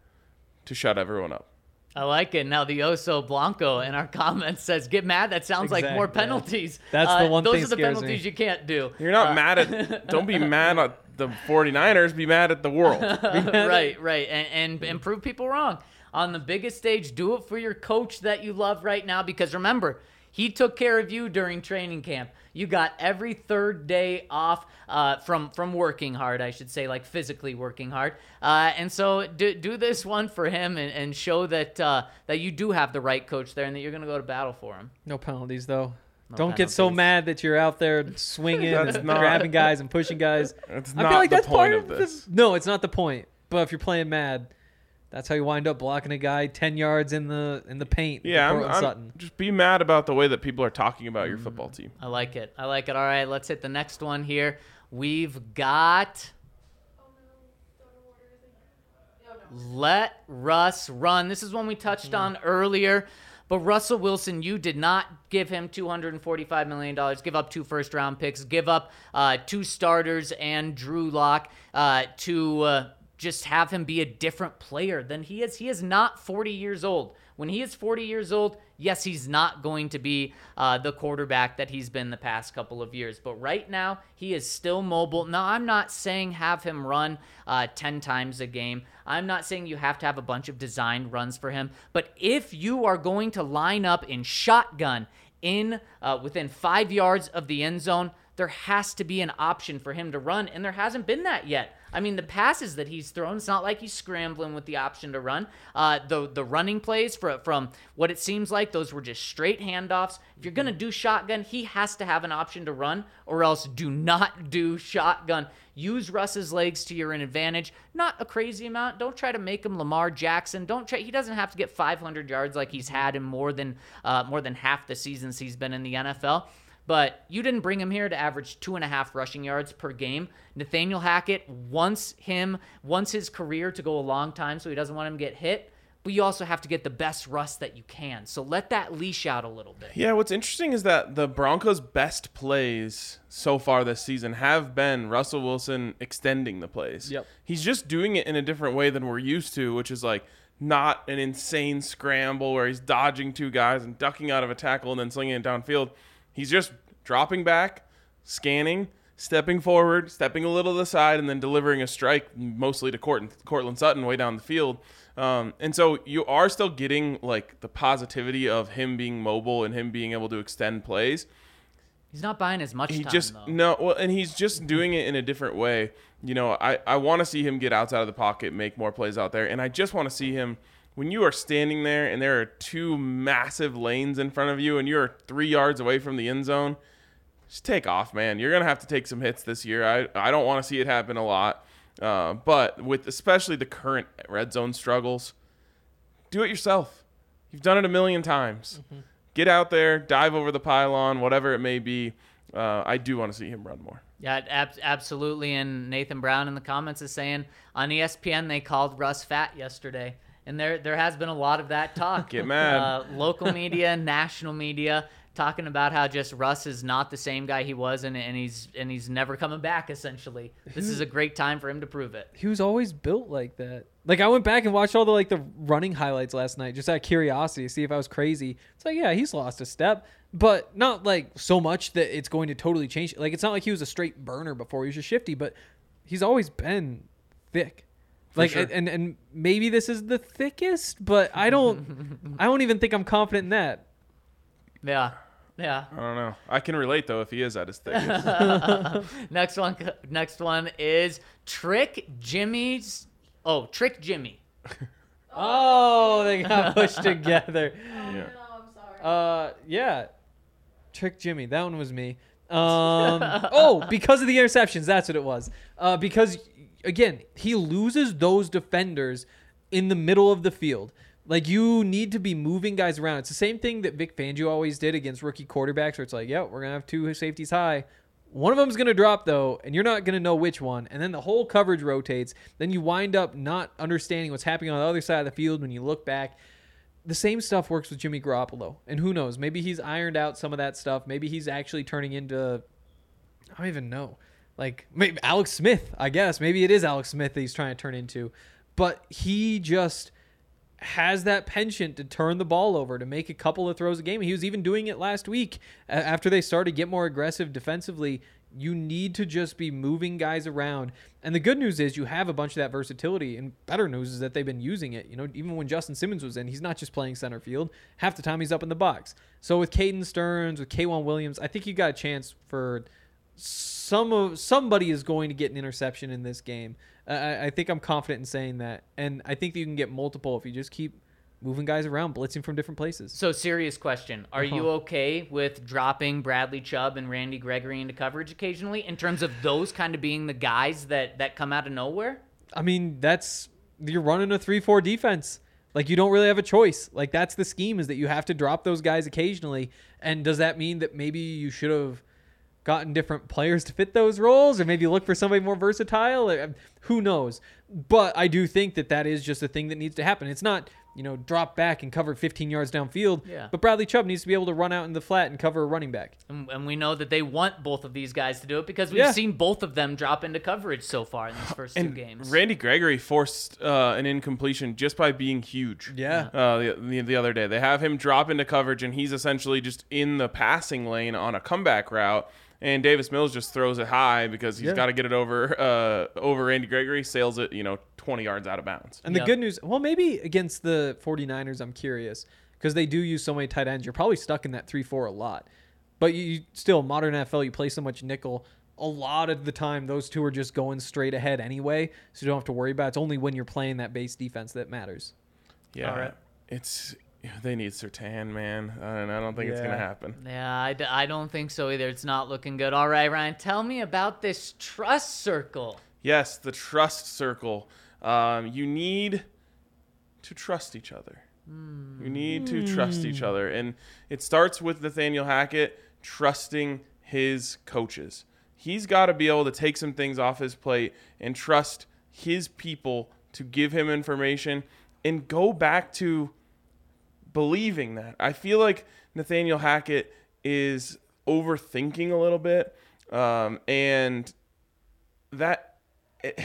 to shut everyone up. I like it. Now the Oso Blanco in our comments says, "Get mad." That sounds like more Exactly, yeah. penalties. That's Uh, the one Those thing are the scares me. penalties you can't do. You're not Uh, mad at. Don't be mad at the 49ers. Be mad at the world. right, right, and, and and prove people wrong on the biggest stage. Do it for your coach that you love right now, because remember, he took care of you during training camp. You got every third day off uh, from from working hard, I should say, like physically working hard. Uh, and so do, do this one for him and, and show that uh, that you do have the right coach there and that you're going to go to battle for him. No penalties though. Don't get so mad that you're out there swinging and not- grabbing guys and pushing guys. It's I not feel like the that's point part of of this. The, no, it's not the point. But if you're playing mad, that's how you wind up blocking a guy ten yards in the in the paint. Yeah, I'm, I'm- Sutton. just be mad about the way that people are talking about your football team. I like it. I like it. All right, let's hit the next one here. We've got. Let Russ run. This is one we touched on earlier. But Russell Wilson, you did not give him $245 million, give up two first round picks, give up uh, two starters and Drew Lock uh, to uh, just have him be a different player than he is. He is not 40 years old. When he is 40 years old, yes, he's not going to be uh, the quarterback that he's been the past couple of years. But right now, he is still mobile. Now, I'm not saying have him run uh, 10 times a game. I'm not saying you have to have a bunch of designed runs for him. But if you are going to line up in shotgun in uh, within five yards of the end zone, there has to be an option for him to run, and there hasn't been that yet. I mean, the passes that he's thrown, it's not like he's scrambling with the option to run. Uh, the the running plays for, from what it seems like, those were just straight handoffs. If you're gonna do shotgun, he has to have an option to run, or else do not do shotgun. Use Russ's legs to your advantage. Not a crazy amount. Don't try to make him Lamar Jackson. Don't try. He doesn't have to get 500 yards like he's had in more than uh, more than half the seasons he's been in the NFL. But you didn't bring him here to average two and a half rushing yards per game. Nathaniel Hackett wants him, wants his career to go a long time, so he doesn't want him to get hit. But you also have to get the best Russ that you can. So let that leash out a little bit. Yeah, what's interesting is that the Broncos' best plays so far this season have been Russell Wilson extending the plays. Yep. He's just doing it in a different way than we're used to, which is like not an insane scramble where he's dodging two guys and ducking out of a tackle and then slinging it downfield. He's just dropping back, scanning, stepping forward, stepping a little to the side, and then delivering a strike mostly to Court- Courtland Sutton way down the field. Um, and so you are still getting like the positivity of him being mobile and him being able to extend plays. He's not buying as much He time just though. no, well, and he's just doing it in a different way. You know, I I want to see him get outside of the pocket, make more plays out there, and I just want to see him when you are standing there and there are two massive lanes in front of you and you're three yards away from the end zone. Just take off, man. You're gonna have to take some hits this year. I I don't want to see it happen a lot, uh, but with especially the current red zone struggles, do it yourself. You've done it a million times. Get out there, dive over the pylon, whatever it may be. Uh, I do want to see him run more. Yeah, ab- absolutely. And Nathan Brown in the comments is saying on ESPN they called Russ fat yesterday, and there there has been a lot of that talk. Get mad. Uh, local media, national media, talking about how just Russ is not the same guy he was, and, and he's and he's never coming back. Essentially, this is a great time for him to prove it. He was always built like that. Like I went back and watched all the like the running highlights last night, just out of curiosity, see if I was crazy. It's like, yeah, he's lost a step, but not like so much that it's going to totally change. Like it's not like he was a straight burner before; he was just shifty. But he's always been thick. Like sure. and and maybe this is the thickest, but I don't. I don't even think I'm confident in that. Yeah, yeah. I don't know. I can relate though if he is at his thickest. Next one. Next one is Trick Jimmy's. Oh, Trick Jimmy. Oh, they got pushed together. yeah. Uh, yeah. Trick Jimmy. That one was me. Um, oh, because of the interceptions. That's what it was. Uh, because again, he loses those defenders in the middle of the field. Like you need to be moving guys around. It's the same thing that Vic Fangio always did against rookie quarterbacks, where it's like, yeah, we're gonna have two safeties high. One of them's gonna drop though, and you're not gonna know which one. And then the whole coverage rotates. Then you wind up not understanding what's happening on the other side of the field when you look back the same stuff works with Jimmy Garoppolo. And who knows? Maybe he's ironed out some of that stuff. Maybe he's actually turning into I don't even know. Like maybe Alex Smith, I guess. Maybe it is Alex Smith that he's trying to turn into. But he just has that penchant to turn the ball over to make a couple of throws a game. He was even doing it last week after they started to get more aggressive defensively. You need to just be moving guys around. And the good news is you have a bunch of that versatility. And better news is that they've been using it. You know, even when Justin Simmons was in, he's not just playing center field. Half the time he's up in the box. So with Caden Sterns, with K'Waun Williams, I think you got a chance for some of somebody is going to get an interception in this game. I, I think I'm confident in saying that, and I think that you can get multiple if you just keep moving guys around, blitzing from different places. So, serious question: Are you Uh-huh. okay with dropping Bradley Chubb and Randy Gregory into coverage occasionally, in terms of those kind of being the guys that that come out of nowhere? I mean, that's you're running a three-four defense. Like you don't really have a choice. Like that's the scheme is that you have to drop those guys occasionally. And does that mean that maybe you should have gotten different players to fit those roles, or maybe look for somebody more versatile? Or, who knows? But I do think that that is just a thing that needs to happen. It's not you know drop back and cover 15 yards downfield. Yeah. But Bradley Chubb needs to be able to run out in the flat and cover a running back. And, and we know that they want both of these guys to do it because we've Yeah. seen both of them drop into coverage so far in these first two And games. Randy Gregory forced uh, an incompletion just by being huge. Yeah. Uh, the, the the other day they have him drop into coverage and he's essentially just in the passing lane on a comeback route. And Davis Mills just throws it high because he's Yeah. got to get it over uh, over Randy Gregory, sails it, you know, 20 yards out of bounds. And the Yep. good news, well, maybe against the 49ers, I'm curious because they do use so many tight ends. You're probably stuck in that 3 4 a lot. But you, you still, modern NFL, you play so much nickel. A lot of the time, those two are just going straight ahead anyway. So you don't have to worry about it. It's only when you're playing that base defense that matters. Yeah. All right. It's they need Surtain, man, and I don't think it's gonna happen. yeah, I, d- I don't think so either. It's not looking good. All right, Ryan, tell me about this trust circle. Yes, the trust circle. Um, you need to trust each other. You need to trust each other. And it starts with Nathaniel Hackett trusting his coaches. He's got to be able to take some things off his plate and trust his people to give him information and go back to believing that. I feel like Nathaniel Hackett is overthinking a little bit. Um, and that it,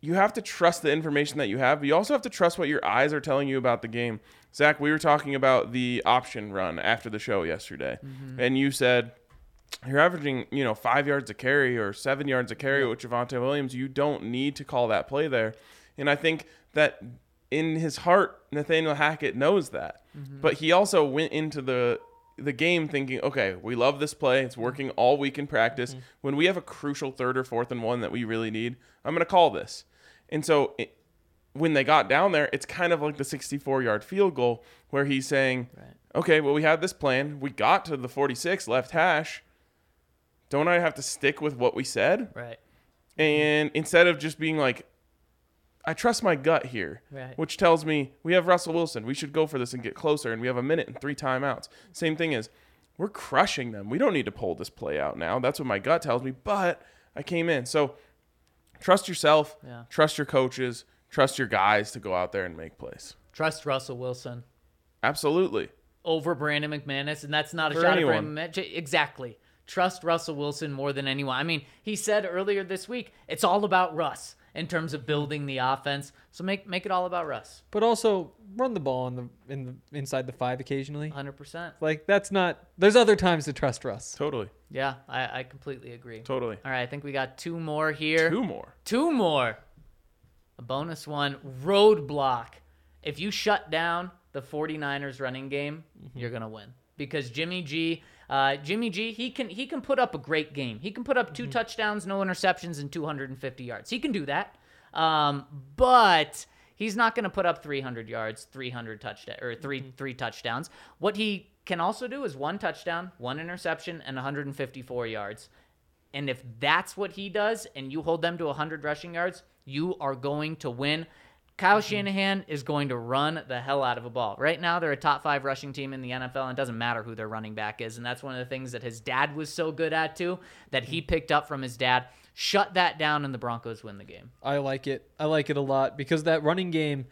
you have to trust the information that you have, but you also have to trust what your eyes are telling you about the game. Zach, we were talking about the option run after the show yesterday, and you said you're averaging, you know, five yards a carry or seven yards a carry with Javonte Williams. You don't need to call that play there. And I think that in his heart, Nathaniel Hackett knows that. Mm-hmm. But he also went into the the game thinking, okay, we love this play. It's working all week in practice. Mm-hmm. When we have a crucial third or fourth and one that we really need, I'm going to call this. And so it, when they got down there, it's kind of like the 64 yard field goal where he's saying, okay, well, we had this plan. We got to the 46 left hash. Don't I have to stick with what we said? Right. And instead of just being like, I trust my gut here, Right. which tells me we have Russell Wilson. We should go for this and get closer. And we have a minute and three timeouts. Same thing is, we're crushing them. We don't need to pull this play out now. That's what my gut tells me. But I came in. So trust yourself, Yeah. trust your coaches, trust your guys to go out there and make plays. Trust Russell Wilson. Absolutely. over Brandon McManus, and that's not a For shot anyone. at Brandon McManus. Exactly. Trust Russell Wilson more than anyone. I mean, he said earlier this week, it's all about Russ in terms of building the offense. So make make it all about Russ. But also run the ball in the in the inside the five occasionally. 100%. Like that's not. There's other times to trust Russ. Totally. Yeah, I, I completely agree. Totally. All right, I think we got two more here. Two more. Two more. A bonus one roadblock. If you shut down the 49ers running game, mm-hmm. you're going to win. Because Jimmy G, uh, Jimmy G, he can he can put up a great game. He can put up 2 touchdowns, no interceptions, and 250 yards. He can do that. Um, but he's not going to put up 300 yards, 300 touchdown or 3 3 touchdowns. What he can also do is one touchdown, one interception, and 154 yards. And if that's what he does and you hold them to 100 rushing yards, you are going to win. Kyle mm-hmm. Shanahan is going to run the hell out of a ball. Right now, they're a top five rushing team in the NFL, and it doesn't matter who their running back is. And that's one of the things that his dad was so good at, too, that he mm-hmm. picked up from his dad. Shut that down, and the Broncos win the game. I like it. I like it a lot because that running game,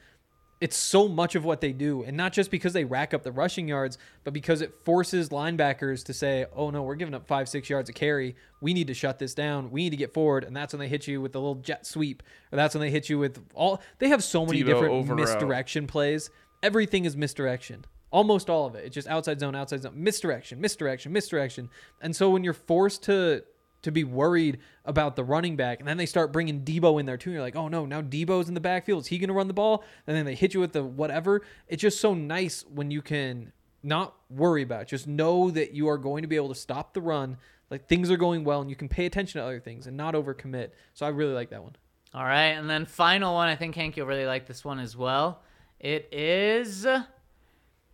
it's so much of what they do, and not just because they rack up the rushing yards, but because it forces linebackers to say, "Oh no, we're giving up five, six yards a carry. We need to shut this down. We need to get forward." And that's when they hit you with the little jet sweep, or that's when they hit you with all. They have so many different route. Uh, misdirection plays. Everything is misdirection. Almost all of it. It's just outside zone, outside zone, misdirection, misdirection, misdirection. And so when you're forced to to be worried about the running back. And then they start bringing Debo in there too. And you're like, oh no, now Debo's in the backfield. Is he going to run the ball? And then they hit you with the whatever. It's just so nice when you can not worry about it. Just know that you are going to be able to stop the run. Like things are going well and you can pay attention to other things and not overcommit. So I really like that one. All right, and then final one. I think Hank, you'll really like this one as well. It is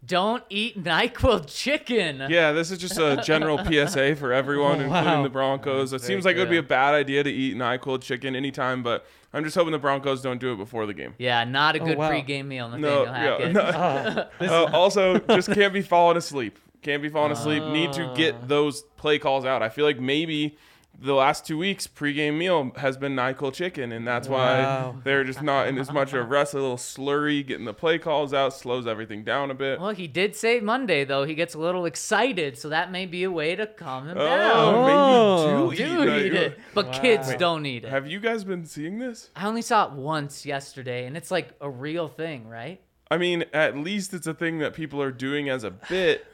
don't eat Nyquil chicken. Yeah, this is just a general PSA for everyone, Oh, including wow. the Broncos. It Very seems like it would be a bad idea to eat NyQuil chicken anytime, but I'm just hoping the Broncos don't do it before the game. Yeah, not a good wow. pregame meal, Nathaniel No, Hackett. yeah, no. Uh, also, just can't be falling asleep. Can't be falling asleep. Need to get those play calls out. I feel like maybe the last two weeks pregame meal has been NyQuil chicken, and that's why they're just not in as much of a rest. A little slurry, getting the play calls out slows everything down a bit. Well, he did say Monday though he gets a little excited, so that may be a way to calm him Oh, down. Oh. maybe do oh. Do eat eat it, but kids don't eat it. Have you guys been seeing this? I only saw it once yesterday, and it's like a real thing, right? I mean, at least it's a thing that people are doing as a bit.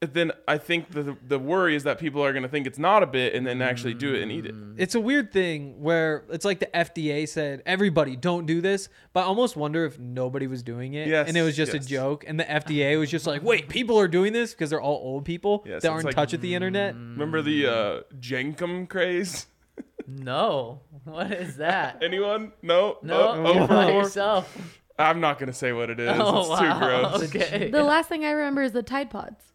Then I think the the worry is that people are going to think it's not a bit and then actually do it and eat it. Mm. It's a weird thing where it's like the FDA said, everybody don't do this. But I almost wonder if nobody was doing it. Yes, and it was just yes. a joke. And the FDA was just like, wait, people are doing this because they're all old people Yes, that it's are in like- touch with the internet. Mm. Remember the uh, Jenkem craze? No, what is that? Anyone? No. No, Oh, oh, for yourself. I'm not going to say what it is. Oh it's wow. too gross. Okay. The last thing I remember is the Tide Pods.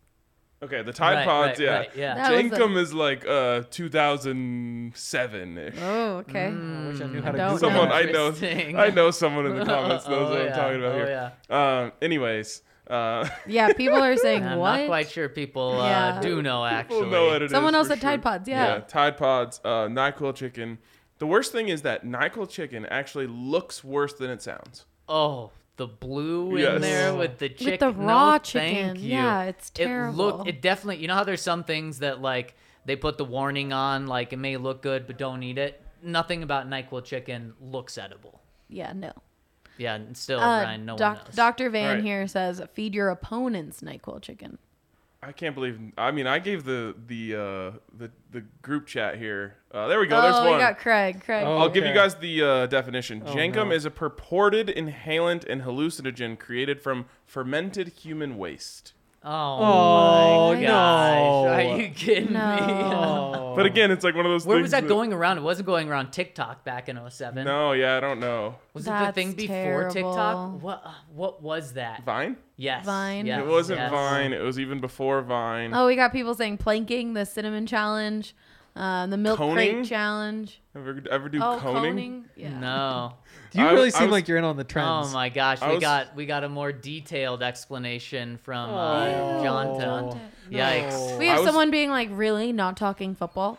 Okay, the Tide Right, Pods, right, yeah. right, yeah. That was a- is like uh 2007 ish. Oh, okay. I wish I knew how to Don't Google Someone. I know, Interesting. I know someone in the comments knows Oh, what yeah. I'm talking about Oh, here. Um, anyways, uh, Yeah, people are saying I'm what? not quite sure people uh, Yeah. do know actually. People know what it is Someone else for said Tide sure. Pods, yeah. Tide Pods, uh, Nyquil chicken. The worst thing is that Nyquil chicken actually looks worse than it sounds. Oh, the blue Yes. in there with the chicken. With the raw no, chicken. Thank you. Yeah, it's terrible. It look. It definitely. You know how there's some things that like they put the warning on, like it may look good, but don't eat it. Nothing about Nyquil chicken looks edible. Yeah, no. Yeah, and still, Uh, Ryan, no doc- one knows. Dr. Van Alright. here says, feed your opponents NyQuil chicken. I can't believe. I mean, I gave the the uh, the the group chat here. Uh, there we go. oh, There's one. we one. got Craig. Craig. Oh. I'll give you guys the uh, definition. Jenkem no. is a purported inhalant and hallucinogen created from fermented human waste. Oh, Oh, my no. gosh. Are you kidding me? Oh. But again, it's like one of those Where things was that going around? It wasn't going around TikTok back in 07. No, yeah, I don't know. Was it the thing before terrible. TikTok? What uh, what was that? Vine? Yes. Vine? yes, It wasn't yes. Vine. It was even before Vine. Oh, we got people saying planking, the cinnamon challenge, um, the milk Coning? crate challenge. Ever ever do Oh, coning? coning. Yeah. No. You I- really I seem was- like you're in on the trends. Oh my gosh, I we was- got we got a more detailed explanation from uh, Oh. Jonta. Yikes. We have was- someone being like, "Really, not talking football."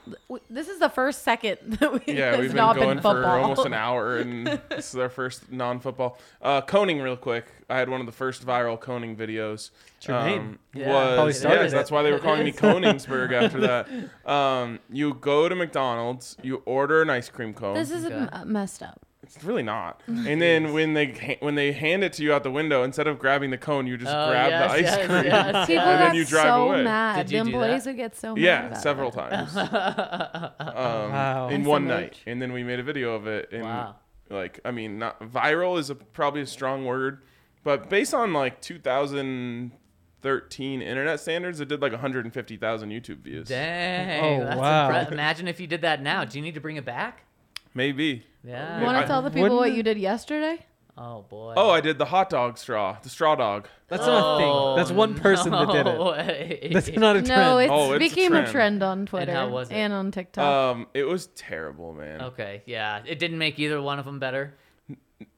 This is the first second that we Yeah, has we've been not going been for almost an hour, and this is our first non-football. Uh, coning, real quick. I had one of the first viral coning videos. Jermaine. Yeah, was yes, it. that's why they were calling me Koningsberg after that. Um, you go to McDonald's, you order an ice cream cone. This is Okay. m- uh, messed up. It's really not. And then when they when they hand it to you out the window, instead of grabbing the cone, you just Oh, grab yes, the ice yes, cream. yes, People And then you drive so away. mad. Did you the do employees would get so mad. Yeah, about several it. times. um, Wow. In one SMH. night, and then we made a video of it. And Wow. like, I mean, not viral is a, probably a strong word, but based on like 2013 internet standards, it did like 150,000 YouTube views. Dang. Oh, that's wow. impre- Imagine if you did that now. Do you need to bring it back? Maybe. Yeah. Want to tell the people what you did yesterday? Oh boy. Oh, I did the hot dog straw, the straw dog. That's not a thing. That's one person that did it. way. That's not a trend. No, it's, Oh, it's a became a trend. trend on Twitter how was it? and on TikTok. Um, it was terrible, man. Okay, yeah. It didn't make either one of them better.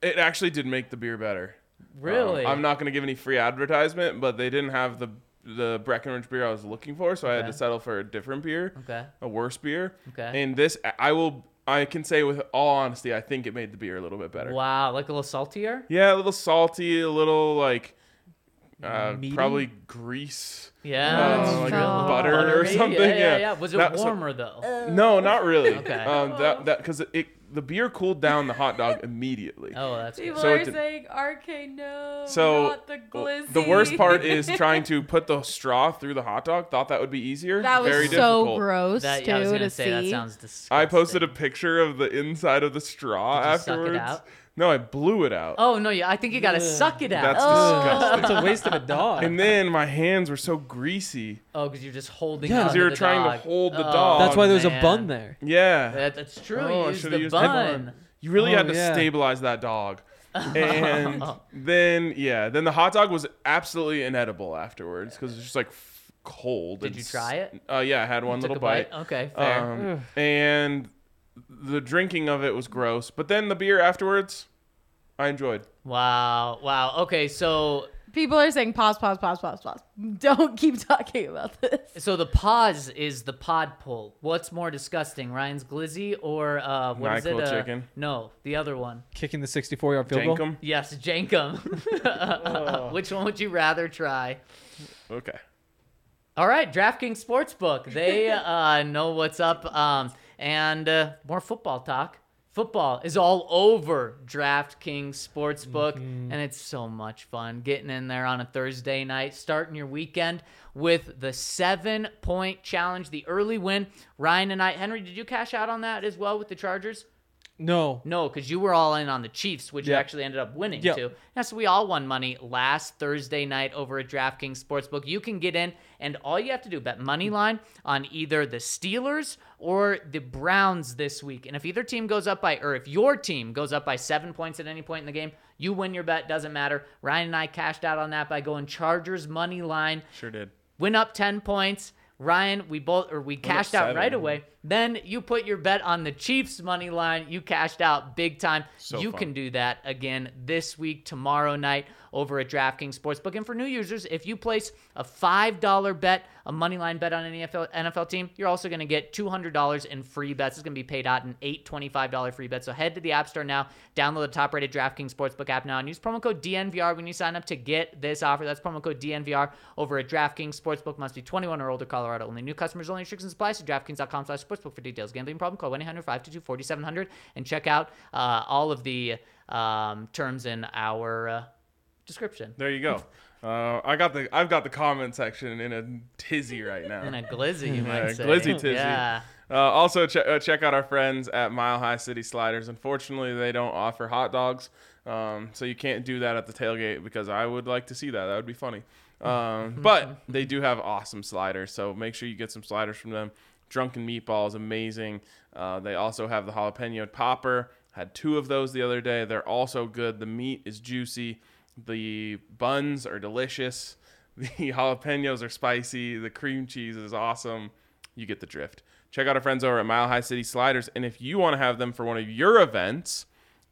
It actually did make the beer better. Really? Um, I'm not going to give any free advertisement, but they didn't have the the Breckenridge beer I was looking for, so I had Okay. to settle for a different beer, Okay. a worse beer. Okay. And this, I will, I can say with all honesty, I think it made the beer a little bit better. Wow, like a little saltier? Yeah, a little salty, a little like, uh, probably grease. Yeah. Uh, like true. Oh. butter or something. Yeah, Yeah, yeah, yeah. Was it That- so- warmer though? no, not really. Okay. Um, that that because it the beer cooled down the hot dog immediately. Oh, that's good. So it did- saying, "RK, no, So the worst part is trying to put the straw through the hot dog. Thought that would be easier. that was Very so difficult. gross That, too yeah, I was gonna say see. that sounds disgusting. I posted a picture of the inside of the straw Did you suck it afterwards. Out? No, I blew it out. Oh no, yeah, I think you gotta suck it out. That's oh, disgusting. It's a waste of a dog. And then my hands were so greasy. oh, because you're just holding. Yeah, 'cause onto you were the trying to hold the Oh, dog. That's why there's a man. bun there. Yeah. That, that's true. Oh, you used the used the bun. You really Oh, had to yeah. stabilize that dog. And then yeah, then the hot dog was absolutely inedible afterwards because it's just like f- cold. Did and you try it? Uh, yeah, I had one Took little a bite. bite. Okay, fair. Um, and the drinking of it was gross, but then the beer afterwards, I enjoyed. wow, wow. Okay, so People are saying, "Pause, pause, pause, pause, pause." Don't keep talking about this. so the pause is the pod pull. What's more disgusting, Ryan's glizzy or uh, what is it? NyQuil Uh, chicken. No, the other one. Kicking the 64 yard field goal. Jenkem. Yes, Jenkem. Which one would you rather try? Okay. All right, DraftKings Sportsbook. They uh, know what's up. Um, and uh, more football talk. Football is all over DraftKings Sportsbook, and it's so much fun getting in there on a Thursday night, starting your weekend with the seven point challenge, the early win. Ryan and I, Henry, did you cash out on that as well with the Chargers? No. No, because you were all in on the Chiefs, which you actually ended up winning too. Yeah, so we all won money last Thursday night over at DraftKings Sportsbook. You can get in, and all you have to do bet money line on either the Steelers or the Browns this week. And if either team goes up by, or if your team goes up by seven points at any point in the game, you win your bet. Doesn't matter. Ryan and I cashed out on that by going Chargers money line Sure did. win up 10 points. Ryan, we both or we cashed out seven. right away. Then you put your bet on the Chiefs money line. You cashed out big time. So you fun. can do that again this week, tomorrow night over at DraftKings Sportsbook. And for new users, if you place a $5 bet, a money line bet on any NFL, NFL team, you're also going to get $200 in free bets. It's going to be paid out in eight $25 free bets. So head to the App Store now, download the top rated DraftKings Sportsbook app now, and use promo code DNVR when you sign up to get this offer. That's promo code DNVR over at DraftKings Sportsbook. Must be 21 or older, Colorado only. New customers only. Restrictions apply. So DraftKings.com slash sportsbook for details. Gambling problem? Call 1-800-522-4700 and check out uh, all of the um, terms in our uh, description. There you go. Uh, I got the I've got the comment section in a tizzy right now. In a glizzy, you might say. glizzy tizzy. Yeah. Uh, also, che- uh, check out our friends at Mile High City Sliders. Unfortunately, they don't offer hot dogs, um, so you can't do that at the tailgate because I would like to see that. That would be funny. Um, but they do have awesome sliders, so make sure you get some sliders from them. Drunken Meatball is amazing. Uh, they also have the jalapeno popper. Had two of those the other day. They're also good. The meat is juicy. The buns are delicious. The jalapenos are spicy. The cream cheese is awesome. You get the drift. check out our friends over at Mile High City Sliders. And if you want to have them for one of your events,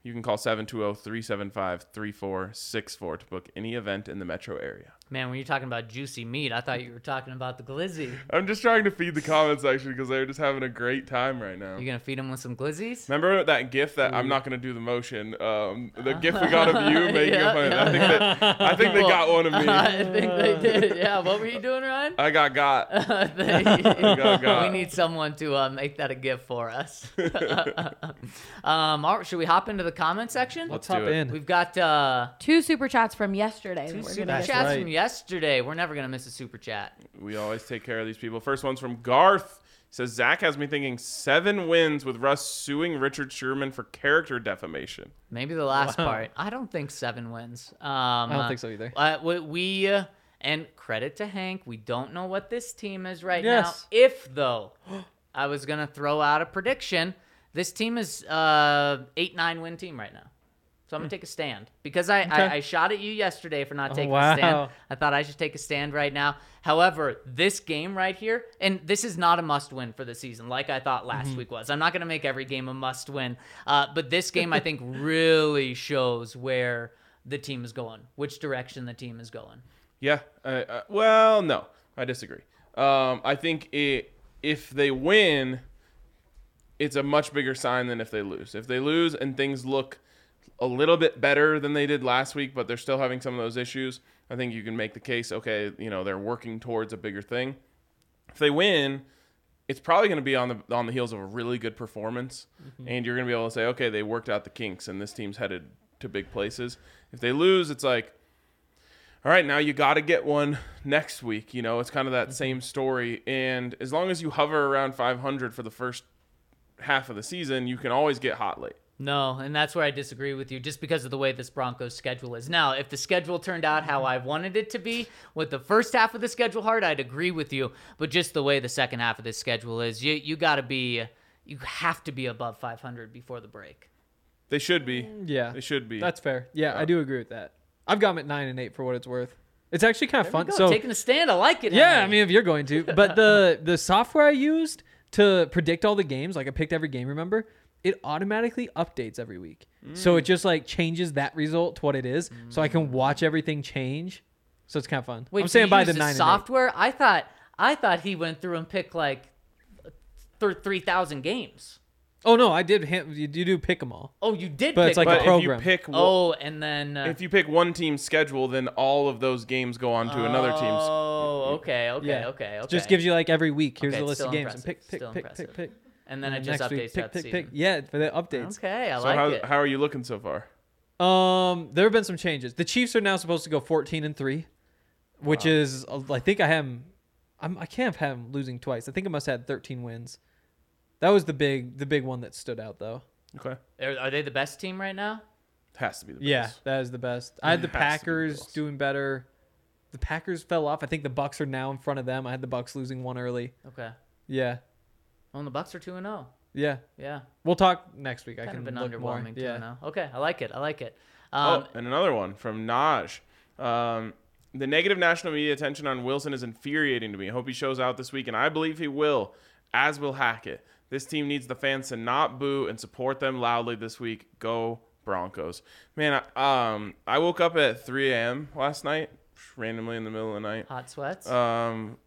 you can call 720 375 3464 to book any event in the metro area. Man, when you're talking about juicy meat, I thought you were talking about the glizzy. I'm just trying to feed the comment section because they're just having a great time right now. You're gonna feed them with some glizzies? Remember that GIF that I'm not gonna do the motion. Um, the GIF we got of you making Yeah, a fun. yeah. I think that I think they got one of me. I think they did. Yeah. What were you doing, Ryan? I got got. They- got, got. we need someone to uh, make that a gift for us. um, all right, should we hop into the comment section? Let's do hop it. in. We've got uh, Two super chats from yesterday. two we're super gonna That's get chats right. from yesterday. We're never gonna miss a super chat. We always take care of these people. First one's from Garth. He says Zach has me thinking seven wins with Russ suing Richard Sherman for character defamation. Maybe the last Wow. part. I don't think seven wins. Um, I don't think so either. Uh, we, we uh, and credit to Hank. We don't know what this team is right Yes. now. If though, I was gonna throw out a prediction. This team is uh eight nine win team right now. So I'm gonna take a stand because I. Okay. I, I shot at you yesterday for not Oh, taking wow. a stand. I thought I should take a stand right now. However, this game right here, and this is not a must win for the season, like I thought last Mm-hmm. week was. I'm not gonna make every game a must win, uh, but this game I think really shows where the team is going, which direction the team is going. Yeah. Uh, uh, well, no, I disagree. Um, I think it, if they win, it's a much bigger sign than if they lose. If they lose and things look a little bit better than they did last week, but they're still having some of those issues, I think you can make the case. Okay, you know they're working towards a bigger thing. If they win, it's probably going to be on the on the heels of a really good performance, mm-hmm. and you're going to be able to say, okay, they worked out the kinks, and this team's headed to big places. If they lose, it's like, all right, now you got to get one next week. You know, it's kind of that mm-hmm. same story, and as long as you hover around 500 for the first half of the season, you can always get hot late. No, and that's where I disagree with you, just because of the way this Broncos schedule is. Now, if the schedule turned out how I wanted it to be, with the first half of the schedule hard, I'd agree with you. But just the way the second half of this schedule is, you you got to be, you have to be above 500 before the break. They should be. Mm, yeah, They should be. That's fair. Yeah, I do agree with that. I've got them at nine and eight for what it's worth. It's actually kind of fun. Go, So taking a stand, I like it. yeah, I mean, if you're going to, but the the software I used to predict all the games, like I picked every game. Remember, it automatically updates every week, so it just like changes that result to what it is, so I can watch everything change. So it's kind of fun. Wait, I'm so saying by the nine. software. I thought, I thought he went through and picked like th- three thousand games. Oh no, I did. ha- You you do pick them all. Oh, you did. But pick it's like but a if program. you pick one, Oh, and then uh, if you pick one team's schedule, then all of those games go on to another team's. Oh, okay, okay, Yeah. okay, okay. It just gives you like every week. Here's Okay, a list of still games and pick pick Still pick impressive. pick pick. And then it And just next week, updates pick throughout the pick pick. season. Yeah, for the updates. Okay, I So like how, it. how are you looking so far? Um, there have been some changes. The Chiefs are now supposed to go 14 and three, which is uh, I think I have 'em- I'm I can't have him losing twice. I think I must have had 13 wins. That was the big the big one that stood out though. Okay, Are, are they the best team right now? has to be the best. Yeah, that is the best. I had the Has to be Packers close. doing better. The Packers fell off. I think the Bucks are now in front of them. I had the Bucks losing one early. Okay. Yeah, Well, the Bucks are two and zero. yeah. Yeah, We'll talk next week. I kind can of been look more. underwhelming. Two Yeah. and zero. Okay, I like it. I like it. Oh, Um, and another one from Naj. Um, the negative national media attention on Wilson is infuriating to me. I hope he shows out this week, and I believe he will, as will Hackett. This team needs the fans to not boo and support them loudly this week. Go Broncos. Man, I, um, I woke up at 3 a.m. last night, randomly in the middle of the night. hot sweats. Um,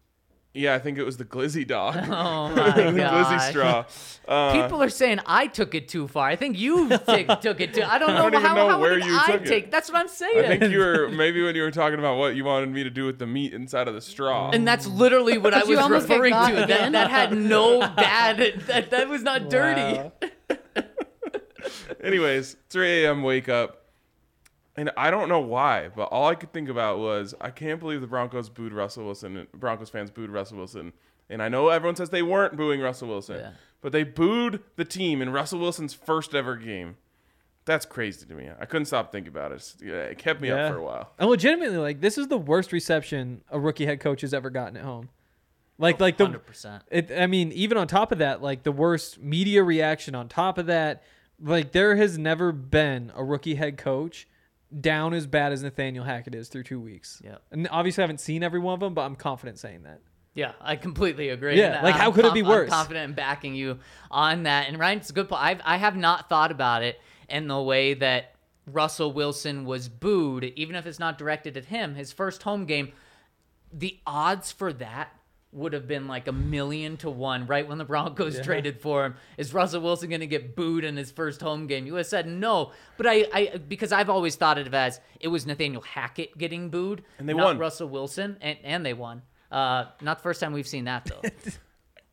yeah, I think it was the Glizzy dog. oh my the Glizzy straw. Uh, People are saying I took it too far. I think you take, took it too. I don't know don't how, know how where did you I took it. take. That's what I'm saying. I think you were maybe when you were talking about what you wanted me to do with the meat inside of the straw. And that's literally what I was referring to. That, that had no bad. That, that was not dirty. Anyways, 3 a.m. wake up. And I don't know why, but all I could think about was I can't believe the Broncos booed Russell Wilson. Broncos fans booed Russell Wilson. And I know everyone says they weren't booing Russell Wilson, Yeah. but they booed the team in Russell Wilson's first ever game. That's crazy to me. I couldn't stop thinking about it. It kept me Yeah. up for a while. And legitimately, like this is the worst reception a rookie head coach has ever gotten at home. Like, like the 100%. It, I mean, even on top of that, like the worst media reaction on top of that, like there has never been a rookie head coach down as bad as Nathaniel Hackett is through two weeks. Yep. And obviously, I haven't seen every one of them, but I'm confident saying that. Yeah, I completely agree. Yeah, like, how I'm could it be worse? I'm confident in backing you on that. And Ryan, it's a good point. I've, I have not thought about it in the way that Russell Wilson was booed, even if it's not directed at him. His first home game, the odds for that would have been like a million to one right when the Broncos traded for him. Is Russell Wilson going to get booed in his first home game? You would have said no, but I, I because I've always thought of it as it was Nathaniel Hackett getting booed, And they not won. Russell Wilson, and, and they won. Uh, not the first time we've seen that though.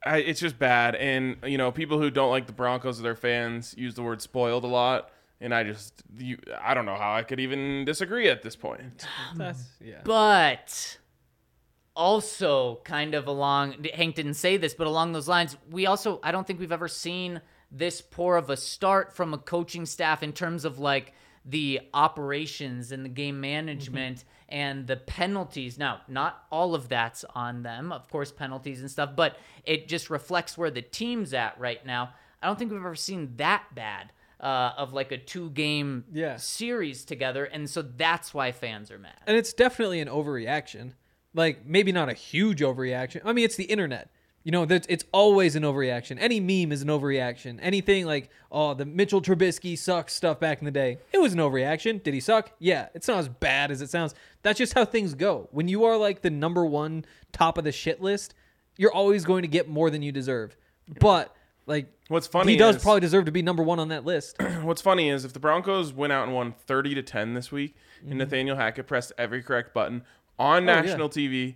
I, it's just bad. And you know, people who don't like the Broncos or their fans use the word spoiled a lot. And I just, you, I don't know how I could even disagree at this point. That's yeah. but also kind of along Hank didn't say this, but along those lines, we also I don't think we've ever seen this poor of a start from a coaching staff in terms of like the operations and the game management and the penalties. Now, not all of that's on them, of course, penalties and stuff, but it just reflects where the team's at right now. I don't think we've ever seen that bad uh, of like a two game Yeah. series together. And so that's why fans are mad. And it's definitely an overreaction. Like maybe not a huge overreaction. I mean, it's the internet. You know, it's always an overreaction. Any meme is an overreaction. Anything like, oh, the Mitchell Trubisky sucks stuff back in the day. It was an overreaction. Did he suck? Yeah. It's not as bad as it sounds. That's just how things go. When you are like the number one top of the shit list, you're always going to get more than you deserve. But like What's funny he does is- probably deserve to be number one on that list. What's funny is if the Broncos went out and won 30 to 10 this week, and mm-hmm. Nathaniel Hackett pressed every correct button on oh, yeah. national TV,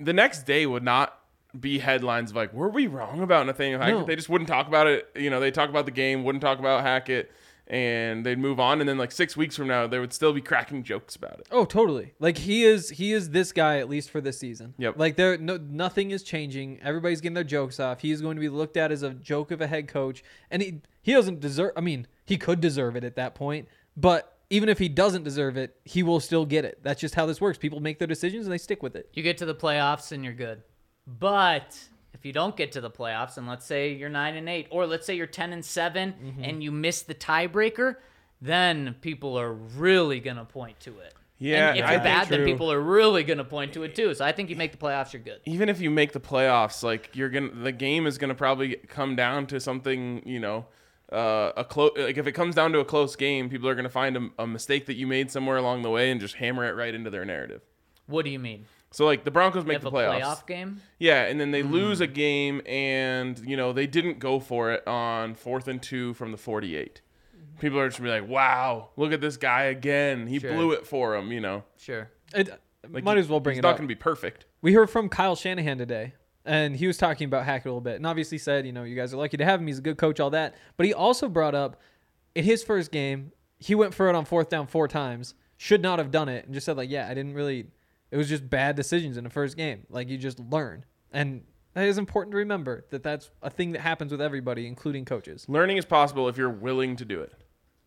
the next day would not be headlines of like, "Were we wrong about Nathaniel Hackett?" No. They just wouldn't talk about it. You know, they talk about the game, wouldn't talk about Hackett, and they'd move on. And then like six weeks from now, they would still be cracking jokes about it. Oh, totally. Like he is he is this guy at least for this season. Yep. Like there no nothing is changing. Everybody's getting their jokes off. He is going to be looked at as a joke of a head coach and he he doesn't deserve I mean, he could deserve it at that point, but even if he doesn't deserve it, he will still get it. That's just how this works. People make their decisions and they stick with it. You get to the playoffs and you're good. But if you don't get to the playoffs, and let's say you're nine and eight, or let's say you're ten and 7 Mm-hmm. and you miss the tiebreaker, then people are really gonna point to it. Yeah, and if you're think bad, then people are really gonna point to it too. So I think you make the playoffs, you're good. even if you make the playoffs, like you're gonna, the game is gonna probably come down to something, you know, uh, a close. Like if it comes down to a close game, people are gonna find a, a mistake that you made somewhere along the way and just hammer it right into their narrative. What do you mean? So like the Broncos You make have the a playoffs, playoff game? yeah, and then they Hmm. lose a game, and you know they didn't go for it on fourth and two from the 48. People are just gonna be like, "Wow, look at this guy again! He Sure. blew it for him." You know, Sure. It like might he- as well bring he's it not up. gonna be perfect. We heard from Kyle Shanahan today, and he was talking about Hackett a little bit, and obviously said, you know, you guys are lucky to have him. He's a good coach, all that. But he also brought up in his first game, he went for it on fourth down four times, should not have done it, and just said like, yeah, I didn't really. It was just bad decisions in the first game. Like you just learn, and that is important to remember that that's a thing that happens with everybody, including coaches. Learning is possible if you're willing to do it.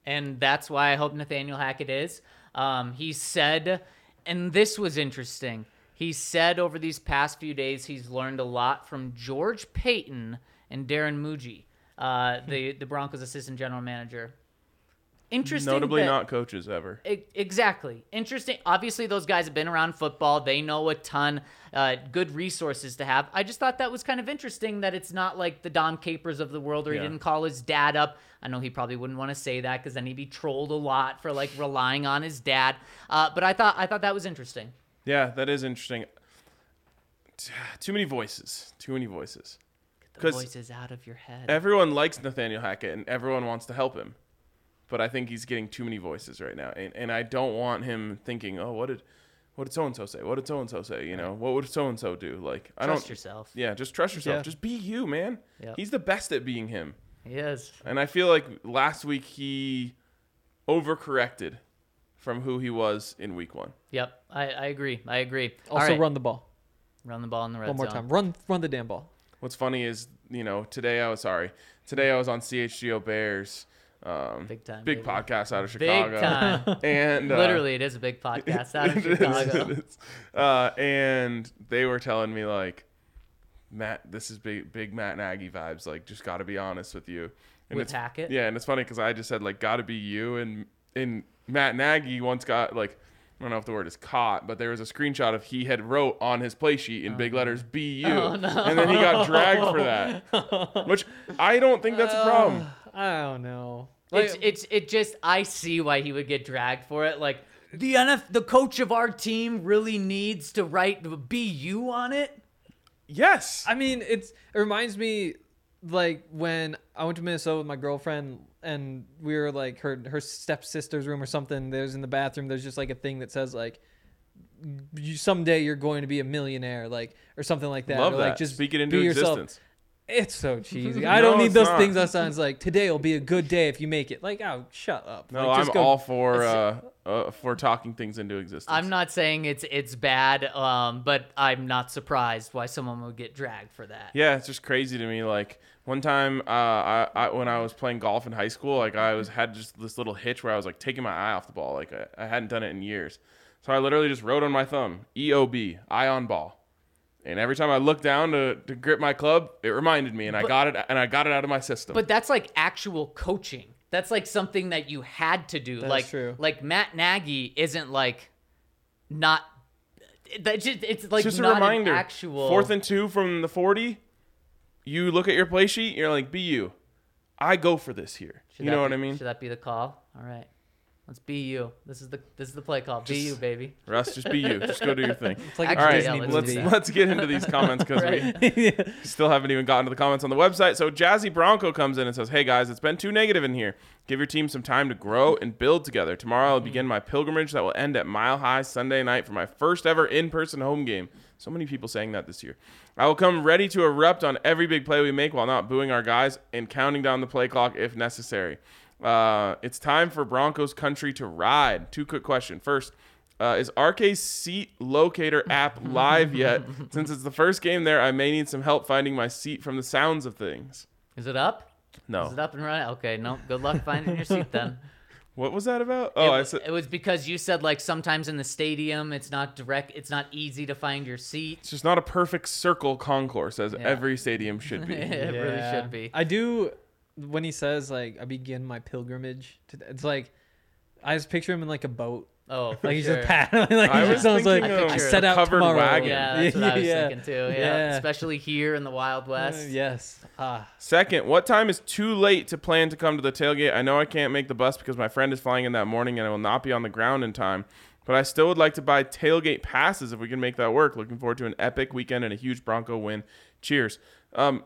and that's why I hope Nathaniel Hackett is. Um, he said, and this was interesting. He said over these past few days he's learned a lot from George Paton and Darren Mougey, uh, the the Broncos assistant general manager. Interesting. Notably, that- not coaches ever. E- Exactly. Interesting. Obviously, those guys have been around football. They know a ton. Uh, good resources to have. I just thought that was kind of interesting that it's not like the Dom Capers of the world, or he didn't call his dad up. I know he probably wouldn't want to say that because then he'd be trolled a lot for like relying on his dad. Uh, but I thought I thought that was interesting. Yeah, that is interesting. T- Too many voices. Too many voices. The 'Cause voices out of your head. Everyone likes Nathaniel Hackett and everyone wants to help him. But I think he's getting too many voices right now. And, and I don't want him thinking, oh, what did what did so and so say? What did so and so say? You know, what would so and so do? Like I Trust don't trust yourself. Yeah, just trust yourself. Yeah. Just be you, man. Yep. He's the best at being him. He is. And I feel like last week he overcorrected from who he was in week one. Yep. I, I agree. I agree. Also, right. run the ball run the ball in the red zone. one more zone. time. Run, run the damn ball. What's funny is, you know, today I was sorry. Today I was on CHGO Bears, um, Big time, big baby. podcast out of Big Chicago, time. and uh, Literally, it is a big podcast out of it is, Chicago. it is. Uh, and they were telling me like, Matt, this is big, big Matt Nagy vibes. Like, just got to be honest with you. And With it's, Hackett? Yeah, and it's funny because I just said like, got to be you, and and Matt Nagy once got like, I don't know if the word is caught, but there was a screenshot of he had wrote on his play sheet in Oh, big letters "BU," oh, and then he got dragged for that. Which I don't think that's a problem. Uh, I don't know. It's it's it just I see why he would get dragged for it. Like the NF, the coach of our team really needs to write the BU on it. Yes. I mean, it's it reminds me like when I went to Minnesota with my girlfriend and we were like her her stepsister's room or something. There's in the bathroom. There's just like a thing that says like. You someday you're going to be a millionaire, like or something like that. Love or, that. Like, just Speak it be into yourself. Existence. It's so cheesy. I don't No, need it's those not. things that sounds like today will be a good day if you make it. Like, oh, shut up. No, Like, I'm just go- all for uh, uh, for talking things into existence. I'm not saying it's it's bad, um, but I'm not surprised why someone would get dragged for that. Yeah, it's just crazy to me. Like one time, uh, I, I when I was playing golf in high school, like I was had just this little hitch where I was like taking my eye off the ball. Like I, I hadn't done it in years, so I literally just wrote on my thumb EOB, eye on ball. And every time I looked down to, to grip my club, it reminded me, and I got it, and I got it out of my system. But that's like actual coaching. That's like something that you had to do. That's like true. like Matt Nagy isn't like not. That just it's like it's just a not an reminder. actual Fourth and two from the forty. You look at your play sheet, you're like, "Bu, I go for this here." Should you know be- what I mean? Should that be the call? All right. Let's be you. This is the this is the play call. Be you, baby. Russ, just be you. Just go do your thing. It's like All right, yeah, Disney let's let's movie. let's get into these comments because Right. we still haven't even gotten to the comments on the website. So Jazzy Bronco comes in and says, "Hey guys, it's been too negative in here. Give your team some time to grow and build together. Tomorrow I'll begin my pilgrimage that will end at Mile High Sunday night for my first ever in-person home game. So many people saying that this year. I will come ready to erupt on every big play we make while not booing our guys and counting down the play clock if necessary. Uh, it's time for Broncos country to ride. Two quick question. First, uh, is RK's seat locator app live yet? Since it's the first game there, I may need some help finding my seat from the sounds of things. Is it up? Is No. it up and running? Okay, no. Good luck finding your seat then. What was that about? Oh, it, I said it was because you said like sometimes in the stadium it's not direct. It's not easy to find your seat. it's just not a perfect circle concourse as Yeah. every stadium should be. it really should be. I do when he says like I begin my pilgrimage. To, it's like I just picture him in like a boat. Oh, for Like he's sure. just paddling. Like I he was just sounds like thinking of I a set out covered tomorrow. wagon. Yeah, that's what I was Yeah. thinking too. Yeah. Yeah. especially here in the Wild Uh, West. yes. Ah. Second, what time is too late to plan to come to the tailgate? I know I can't make the bus because my friend is flying in that morning and I will not be on the ground in time. But I still would like to buy tailgate passes if we can make that work. Looking forward to an epic weekend and a huge Bronco win. Cheers. Um,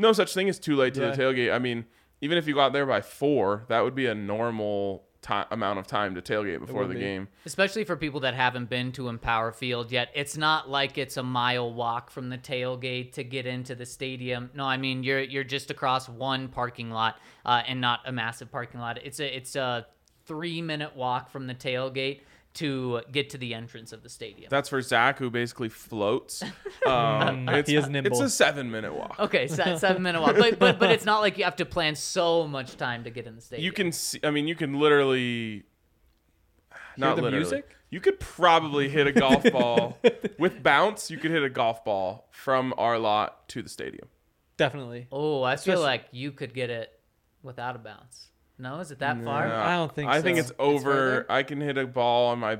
no such thing as too late to Yeah. the tailgate. I mean, even if you got there by four, that would be a normal ti amount of time to tailgate before the be. game. Especially for people that haven't been to Empower Field yet. It's not like it's a mile walk from the tailgate to get into the stadium. No, I mean you're you're just across one parking lot uh, and not a massive parking lot. It's a it's a three minute walk from the tailgate to get to the entrance of the stadium. That's for Zach, who basically floats. Um, it's, He is nimble. It's a seven minute walk. Okay, se- seven minute walk, but but but it's not like you have to plan so much time to get in the stadium. You can see. I mean, you can literally. Not the literally. music? You could probably hit a golf ball with bounce. You could hit a golf ball from our lot to the stadium. Definitely. Oh, I feel Especially- like you could get it without a bounce. No, is it that far? Yeah. I don't think I think it's over. further? I can hit a ball on my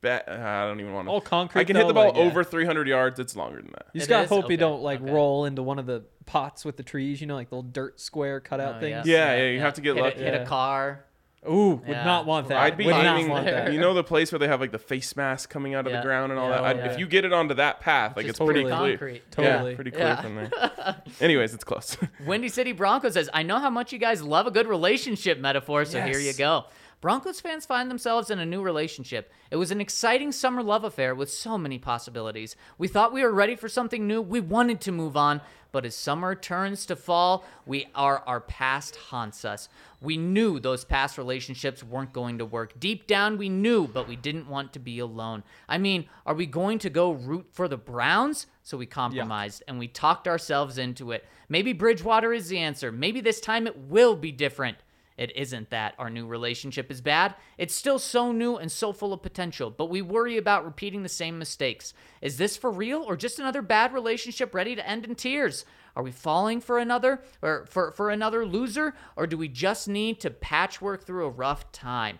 bet. Uh, I don't even want to. All concrete, I can hit the ball like, yeah. over 300 yards. It's longer than that. You just It gotta is? hope Okay, you don't like okay. roll into one of the pots with the trees. You know, like the little dirt square cutout Oh, things. Yeah, yeah, you have to get hit lucky. A, hit a car. Ooh, would Yeah. not want that. I'd be would not aiming. want that. You know the place where they have like the face mask coming out of Yeah. the ground and all Yeah, that. Oh, I'd, yeah. If you get it onto that path, like Just it's pretty totally clear. concrete. Totally. Yeah, pretty clear Yeah. from there. Anyways, it's close. Windy City Broncos says, I know how much you guys love a good relationship metaphor, so here you Yes. go. Broncos fans find themselves in a new relationship. It was an exciting summer love affair with so many possibilities. We thought we were ready for something new. We wanted to move on, but as summer turns to fall, we are our past haunts us. We knew those past relationships weren't going to work. Deep down, we knew, but we didn't want to be alone. I mean, are we going to go root for the Browns? So we compromised and we talked ourselves into it. Maybe Bridgewater is the answer. Maybe this time it will be different. It isn't that our new relationship is bad. It's still so new and so full of potential, but we worry about repeating the same mistakes. Is this for real or just another bad relationship ready to end in tears? Are we falling for another or for, for another loser or do we just need to patchwork through a rough time?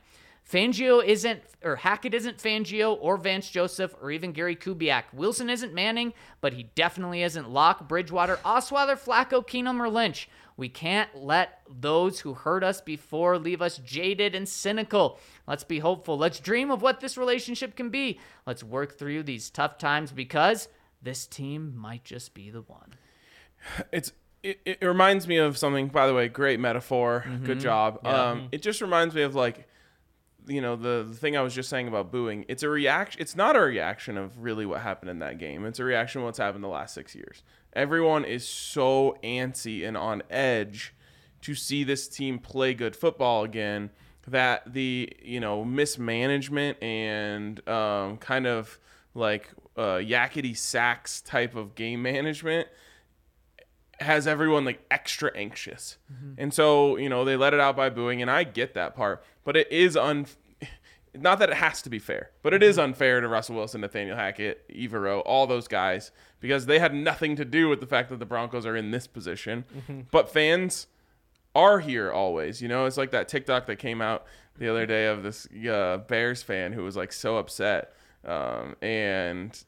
Fangio isn't, or Hackett isn't Fangio or Vance Joseph or even Gary Kubiak. Wilson isn't Manning, but he definitely isn't Locke, Bridgewater, Osweiler, Flacco, Keenum, or Lynch. We can't let those who hurt us before leave us jaded and cynical. Let's be hopeful. Let's dream of what this relationship can be. Let's work through these tough times because this team might just be the one. it's it, it reminds me of something by the way great metaphor good job um it just reminds me of like you know the, the thing i was just saying about booing it's a reaction it's not a reaction of really what happened in that game. It's a reaction of what's happened the last six years. Everyone is so antsy and on edge to see this team play good football again that the you know mismanagement and um, kind of like uh, yakety sax type of game management has everyone like extra anxious. And so, you know, they let it out by booing and I get that part, but it is un not that it has to be fair, but it is unfair to Russell Wilson, Nathaniel Hackett, Evero, all those guys because they had nothing to do with the fact that the Broncos are in this position. But fans are here always. You know, it's like that TikTok that came out the other day of this uh, Bears fan who was like so upset, um, and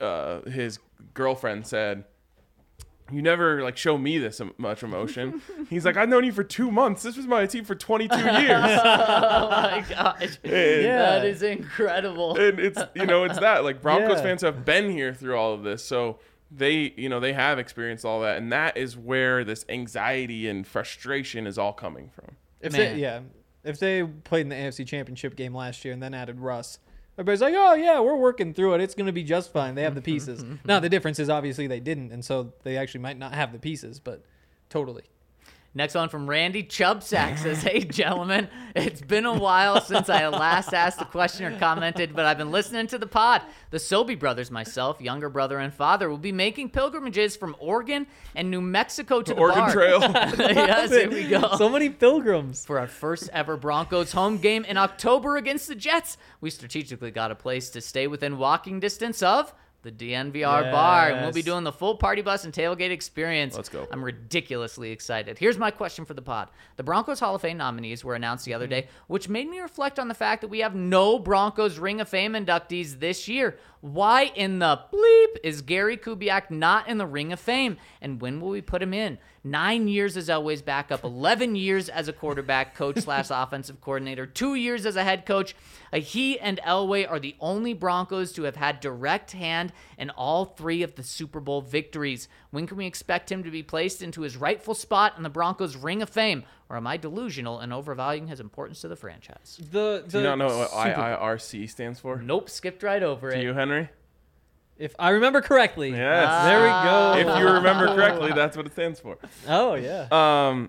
uh, his girlfriend said, "You never like show me this much emotion." He's like, "I've known you for two months. This was my team for 22 years." Oh my gosh. And- That is incredible. and it's you know it's that like Broncos Yeah. fans have been here through all of this, so they you know they have experienced all that, and that is where this anxiety and frustration is all coming from. If Man. they, yeah, if they played in the AFC Championship game last year and then added Russ, everybody's like, "Oh yeah, we're working through it. It's going to be just fine. They have the mm-hmm. pieces." Mm-hmm. now mm-hmm. the difference is obviously they didn't, and so they actually might not have the pieces, but totally. Next one from Randy Chubsack says, Hey, gentlemen, it's been a while since I last asked a question or commented, but I've been listening to the pod. The Sobey brothers, myself, younger brother, and father will be making pilgrimages from Oregon and New Mexico to the Oregon bar. Trail. yes, here we go. So many pilgrims. For our first ever Broncos home game in October against the Jets, we strategically got a place to stay within walking distance of the DNVR bar, and we'll be doing the full party bus and tailgate experience. Let's go. I'm ridiculously excited. Here's my question for the pod. The Broncos Hall of Fame nominees were announced the other mm-hmm. day, which made me reflect on the fact that we have no Broncos Ring of Fame inductees this year. Why in the bleep is Gary Kubiak not in the Ring of Fame? And when will we put him in? Nine years as Elway's backup, 11 years as a quarterback coach slash offensive coordinator, two years as a head coach. Uh, he and Elway are the only Broncos to have had direct hand in all three of the Super Bowl victories. When can we expect him to be placed into his rightful spot in the Broncos Ring of Fame? Or am I delusional and overvaluing his importance to the franchise? The, Do you not know what Super- IIRC stands for? Nope, skipped right over Do it. you, Henry? If I remember correctly. Yes. There we go. Ah. if you remember correctly, that's what it stands for. Oh yeah. Um,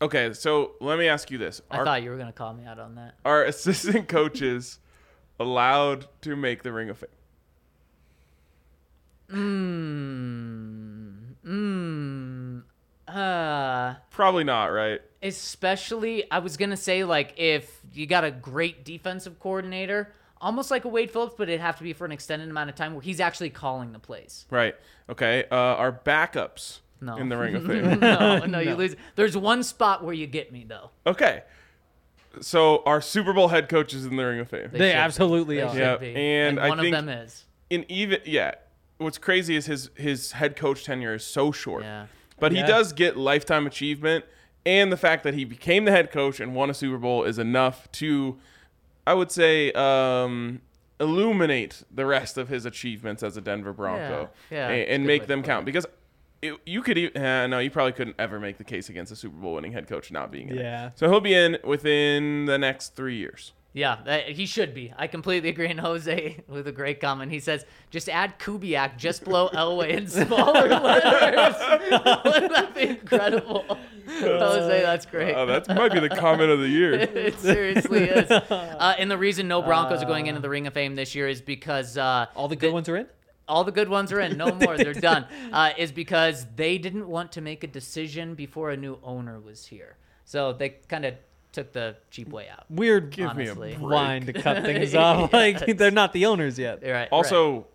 okay, so let me ask you this: I Are, thought you were going to call me out on that. are assistant coaches allowed to make the Ring of Fame? Mmm. Mmm. Uh, Probably not, right? especially, I was going to say, like, if you got a great defensive coordinator, almost like a Wade Phillips, but it'd have to be for an extended amount of time where he's actually calling the plays. Right. Okay. Uh, our backups No. in the Ring of Fame. no, no, you lose. There's one spot where you get me, though. okay. So our Super Bowl head coaches in the Ring of Fame. They should- absolutely they are. should Yeah, be. and I one think- of them is. In even yeah, what's crazy is his his head coach tenure is so short. Yeah. But he does get lifetime achievement, and the fact that he became the head coach and won a Super Bowl is enough to, I would say, um, illuminate the rest of his achievements as a Denver Bronco Yeah, yeah, and, and make them count it. because. It, you could even uh, no, you probably couldn't ever make the case against a Super Bowl winning head coach not being in Yeah. it. So he'll be in within the next three years. Yeah, that, he should be. I completely agree. And Jose with a great comment. He says, just add Kubiak just below Elway in smaller letters. Wouldn't that be incredible? Jose, that's great. Oh, that might be the comment of the year. it seriously is. Uh, and the reason no Broncos are going into the Ring of Fame this year is because uh, All the good ones are in. all the good ones are in. No more. They're done. Uh, is because they didn't want to make a decision before a new owner was here. So they kind of took the cheap way out. Weird Give me a break. line to cut things off. Like they're not the owners yet. Right. right. Also,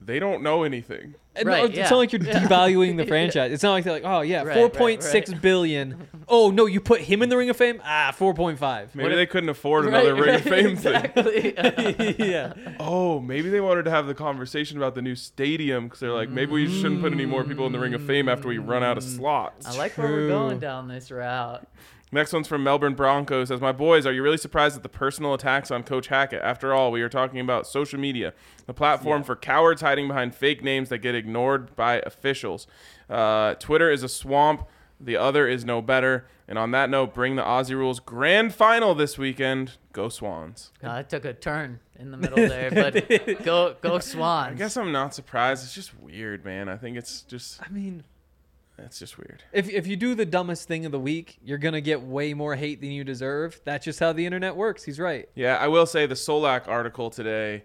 they don't know anything. And Right, no, it's yeah. not like you're Yeah. devaluing the franchise. It's not like they're like, oh yeah, Right, right, four point six right. billion. Oh no, you put him in the Ring of Fame? Ah, four point five. Maybe they couldn't afford another Ring of Fame thing. exactly. yeah. Oh, maybe they wanted to have the conversation about the new stadium because they're like, maybe we shouldn't put any more people in the Ring of Fame after we run out of slots. I like where we're going down this route. Next one's from Melbourne Broncos. Says, "My boys, are you really surprised at the personal attacks on Coach Hackett? After all, we are talking about social media, the platform for cowards hiding behind fake names that get ignored by officials. Uh, Twitter is a swamp. The other is no better. And on that note, bring the Aussie Rules Grand Final this weekend. Go Swans. Uh, it took a turn in the middle there, but go go Swans. I guess I'm not surprised. It's just weird, man. I think it's just I mean, it's just weird. if if you do the dumbest thing of the week, you're gonna get way more hate than you deserve. That's just how the internet works. He's right. Yeah, I will say the Solak article today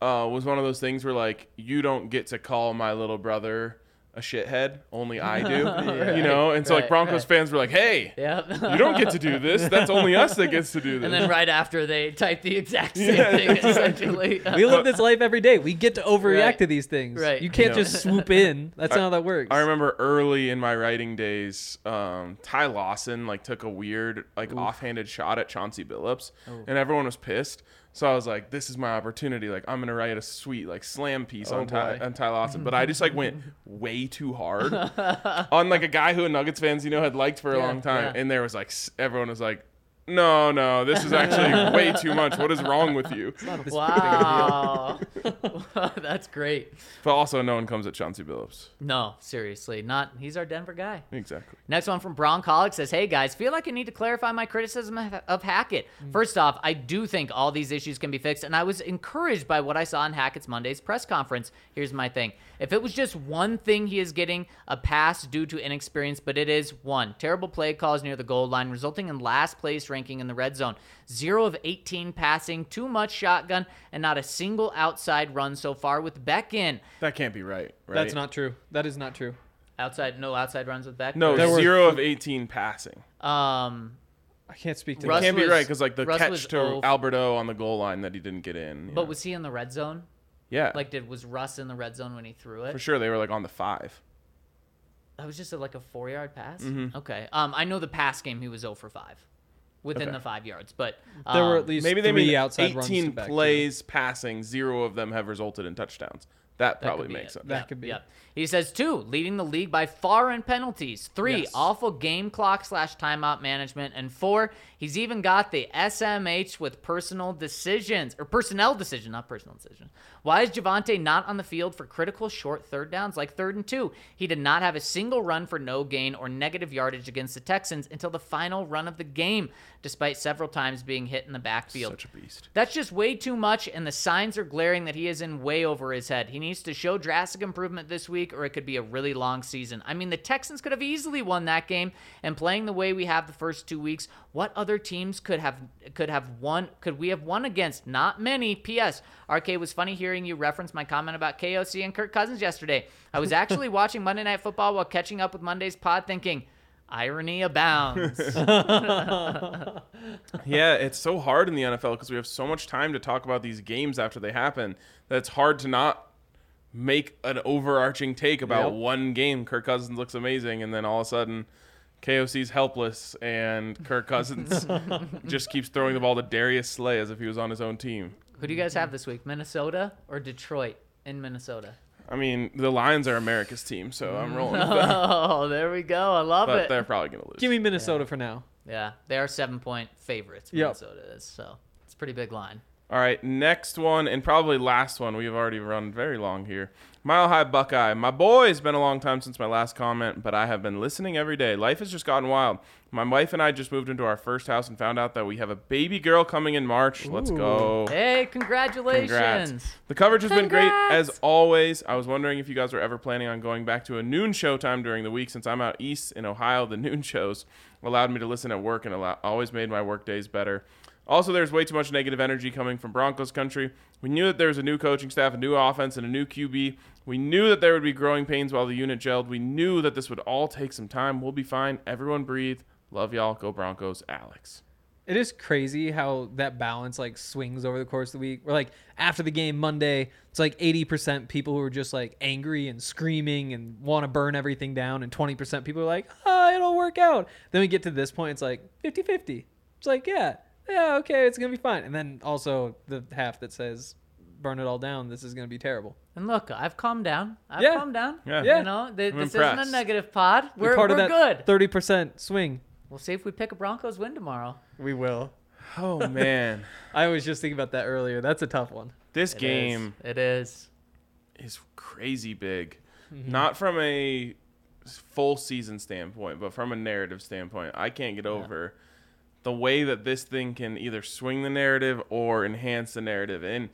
uh, was one of those things where like you don't get to call my little brother a shithead, only I do. You know, and so like Broncos right. fans were like, "Hey, Yep. you don't get to do this. That's only us that gets to do this." And then right after they type the exact same Yeah. thing, essentially. We live this life every day. We get to overreact Right. to these things. Right. You can't You know. just swoop in. That's not how that works. I remember early in my writing days, um, Ty Lawson like took a weird like offhanded shot at Chauncey Billups, and everyone was pissed. So I was like, "This is my opportunity. Like I'm gonna write a sweet like slam piece oh, on Ty boy. on Ty Lawson." But I just like went way too hard on like a guy who Nuggets fans you know had liked for a Yeah, long time, yeah. and there was like everyone was like. No, no, this is actually way too much. What is wrong with you? Wow. That's great. But also, no one comes at Chauncey Billups. No, seriously. Not he's our Denver guy. Exactly. Next one from Broncolic says, Hey guys, feel like I need to clarify my criticism of, of Hackett. First off, I do think all these issues can be fixed, and I was encouraged by what I saw in Hackett's Monday's press conference. Here's my thing. If it was just one thing he is getting a pass due to inexperience, but it is one terrible play calls near the goal line, resulting in last place ranking in the red zone. Zero of 18 passing, too much shotgun, and not a single outside run so far with Beck in. That can't be right, right? That's not true. That is not true. Outside, no outside runs with Beck. No, There were- zero of 18 passing. Um, I can't speak to Russ that. Can't be right because like the Russ catch to oh- Albert O on the goal line that he didn't get in. but know. was he in the red zone? Yeah, Like, did was Russ in the red zone when he threw it? for sure they were like on the five. That was just a, like a four yard pass. Mm-hmm. Okay. Um, I know the pass game he was 0 for five, within Okay. the five yards. But There were um, at least Maybe they three mean outside runs to 18 back plays passing, zero of them have resulted in touchdowns. That, that probably makes it. sense. That Yep, could be yep. He says two, leading the league by far in penalties. Three, Yes. awful game clock slash timeout management, and four, he's even got the SMH with personal decisions or personnel decision, not personal decision. Why is Javonte not on the field for critical short third downs like third and two? He did not have a single run for no gain or negative yardage against the Texans until the final run of the game, despite several times being hit in the backfield. Such a beast. That's just way too much, and the signs are glaring that he is in way over his head. He needs to show drastic improvement this week, or it could be a really long season. I mean, the Texans could have easily won that game, and playing the way we have the first two weeks, what other teams could have could have won? Could we have won against? Not many. P.S. RK was funny hearing you reference my comment about KOC and Kirk Cousins yesterday. I was actually watching Monday Night Football while catching up with Monday's pod, thinking. Irony abounds. Yeah, it's so hard in the NFL because we have so much time to talk about these games after they happen that it's hard to not make an overarching take about Yep. one game. Kirk Cousins looks amazing, and then all of a sudden, KOC's helpless, and Kirk Cousins just keeps throwing the ball to Darius Slay as if he was on his own team. Who do you guys have this week? Minnesota or Detroit in Minnesota? I mean, the Lions are America's team, so I'm rolling with them. Oh, there we go. I love But it. they're probably going to lose. Give me Minnesota for now. Yeah, they are seven point favorites. Yep. Minnesota is so it's a pretty big line. All right, next one and probably last one. We've already run very long here. Mile High Buckeye. My boy, it's been a long time since my last comment, but I have been listening every day. Life has just gotten wild. My wife and I just moved into our first house and found out that we have a baby girl coming in March. Let's go. Hey, congratulations! Congrats. The coverage has been great as always. I was wondering if you guys were ever planning on going back to a noon show time during the week since I'm out east in Ohio. The noon shows allowed me to listen at work and allow- always made my work days better. Also, there's way too much negative energy coming from Broncos country. We knew that there was a new coaching staff, a new offense, and a new QB. We knew that there would be growing pains while the unit gelled. We knew that this would all take some time. We'll be fine. Everyone breathe. Love y'all. Go Broncos. Alex. It is crazy how that balance like swings over the course of the week. We're like after the game Monday, it's like 80% people who are just like angry and screaming and want to burn everything down, and 20% people are like, oh, it'll work out. Then we get to this point, it's like 50 50. It's like, yeah, yeah, okay, it's going to be fine. And then also the half that says, burn it all down, this is going to be terrible. And look, I've calmed down. I've Yeah. calmed down. Yeah. Yeah. You know, th- I'm this isn't a negative pod. We're, part we're of that good. 30% swing. We'll see if we pick a Broncos win tomorrow. We will. Oh man, I was just thinking about that earlier. That's a tough one. this It is. game It is. is crazy big. Mm-hmm. Not from a full season standpoint, but from a narrative standpoint. I can't get over the way that this thing can either swing the narrative or enhance the narrative. And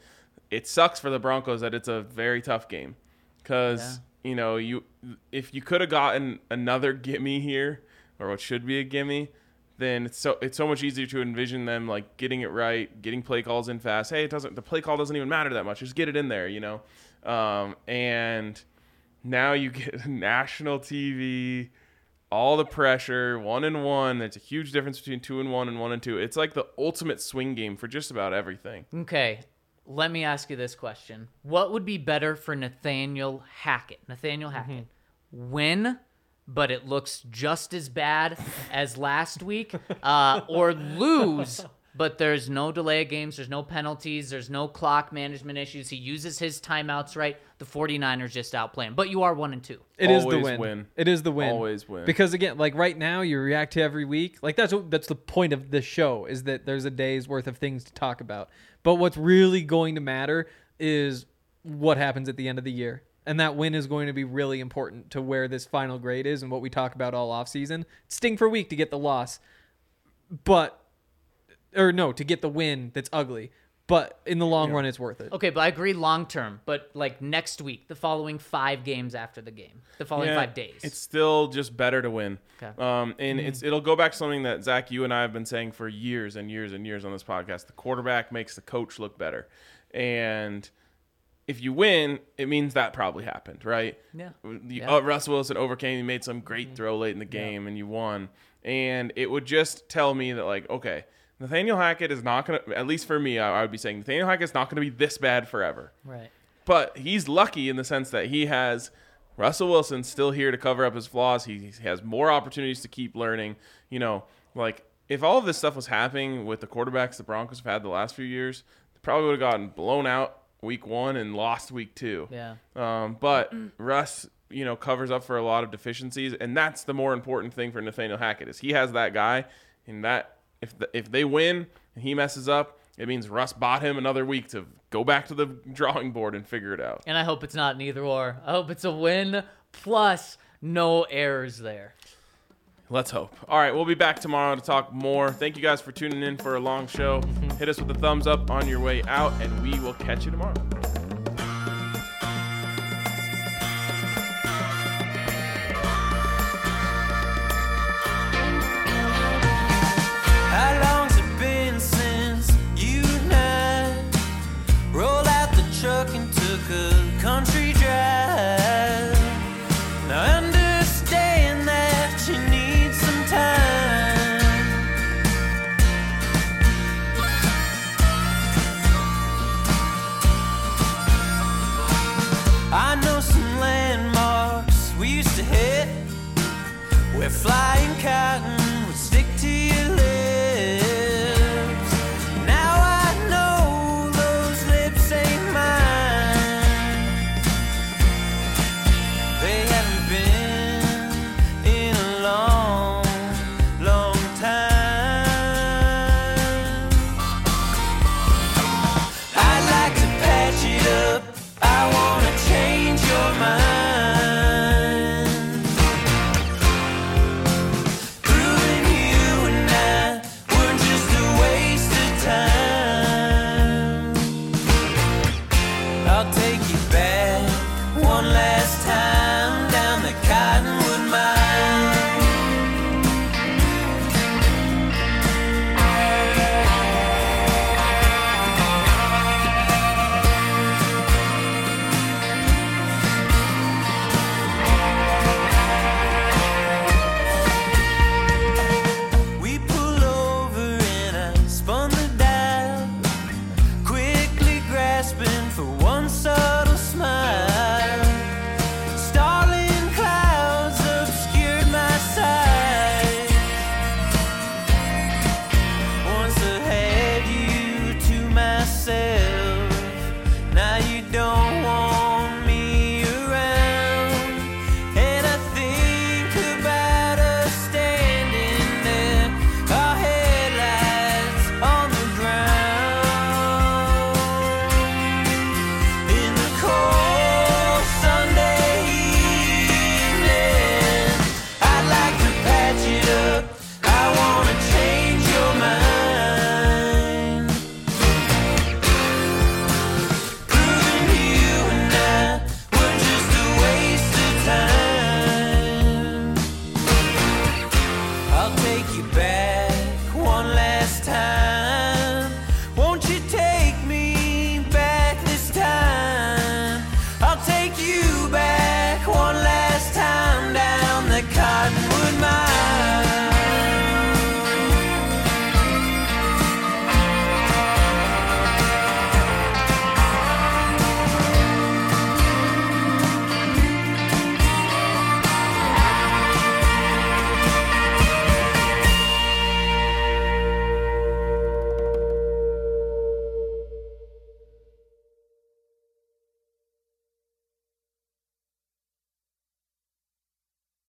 it sucks for the Broncos that it's a very tough game because you know you if you could have gotten another gimme here or what should be a gimme. Then it's so it's so much easier to envision them like getting it right, getting play calls in fast. Hey, it doesn't the play call doesn't even matter that much. Just get it in there, you know. Um, and now you get national TV, all the pressure, one and one. There's a huge difference between two and one and one and two. It's like the ultimate swing game for just about everything. Okay, let me ask you this question: What would be better for Nathaniel Hackett? Nathaniel Hackett, win, but it looks just as bad as last week, uh, or lose, but there's no delay of games, there's no penalties, there's no clock management issues. He uses his timeouts right. The 49ers just outplay him, but you are one and two. It is Always the win. win. It is the win. Always win. Because again, like right now, you react to every week. Like that's what, that's the point of this show is that there's a day's worth of things to talk about. But what's really going to matter is what happens at the end of the year. And that win is going to be really important to where this final grade is and what we talk about all off season. Sting for a week to get the loss, but or no, to get the win that's ugly. But in the long run, it's worth it. Okay, but I agree long term. But like next week, the following five games after the game, the following Yeah, five days. It's still just better to win. Okay. Um, and it's it'll go back to something that Zach, you and I have been saying for years and years and years on this podcast. The quarterback makes the coach look better, and if you win, it means that probably happened, right? Yeah. The, Yeah. uh, Russell Wilson overcame. He made some great throw late in the game, and you won. And it would just tell me that, like, okay, Nathaniel Hackett is not gonna. At least for me, I, I would be saying Nathaniel Hackett is not gonna be this bad forever. right. But he's lucky in the sense that he has Russell Wilson still here to cover up his flaws. He, he has more opportunities to keep learning. You know, like if all of this stuff was happening with the quarterbacks the Broncos have had the last few years, they probably would have gotten blown out week one and lost week two. Yeah. Um, but Russ, you know, covers up for a lot of deficiencies, and that's the more important thing for Nathaniel Hackett is he has that guy, and that if the, if they win and he messes up, it means Russ bought him another week to go back to the drawing board and figure it out. And I hope it's not an either or. I hope it's a win plus no errors there. Let's hope. All right, we'll be back tomorrow to talk more. Thank you guys for tuning in for a long show. Mm-hmm. Hit us with a thumbs up on your way out, and we will catch you tomorrow.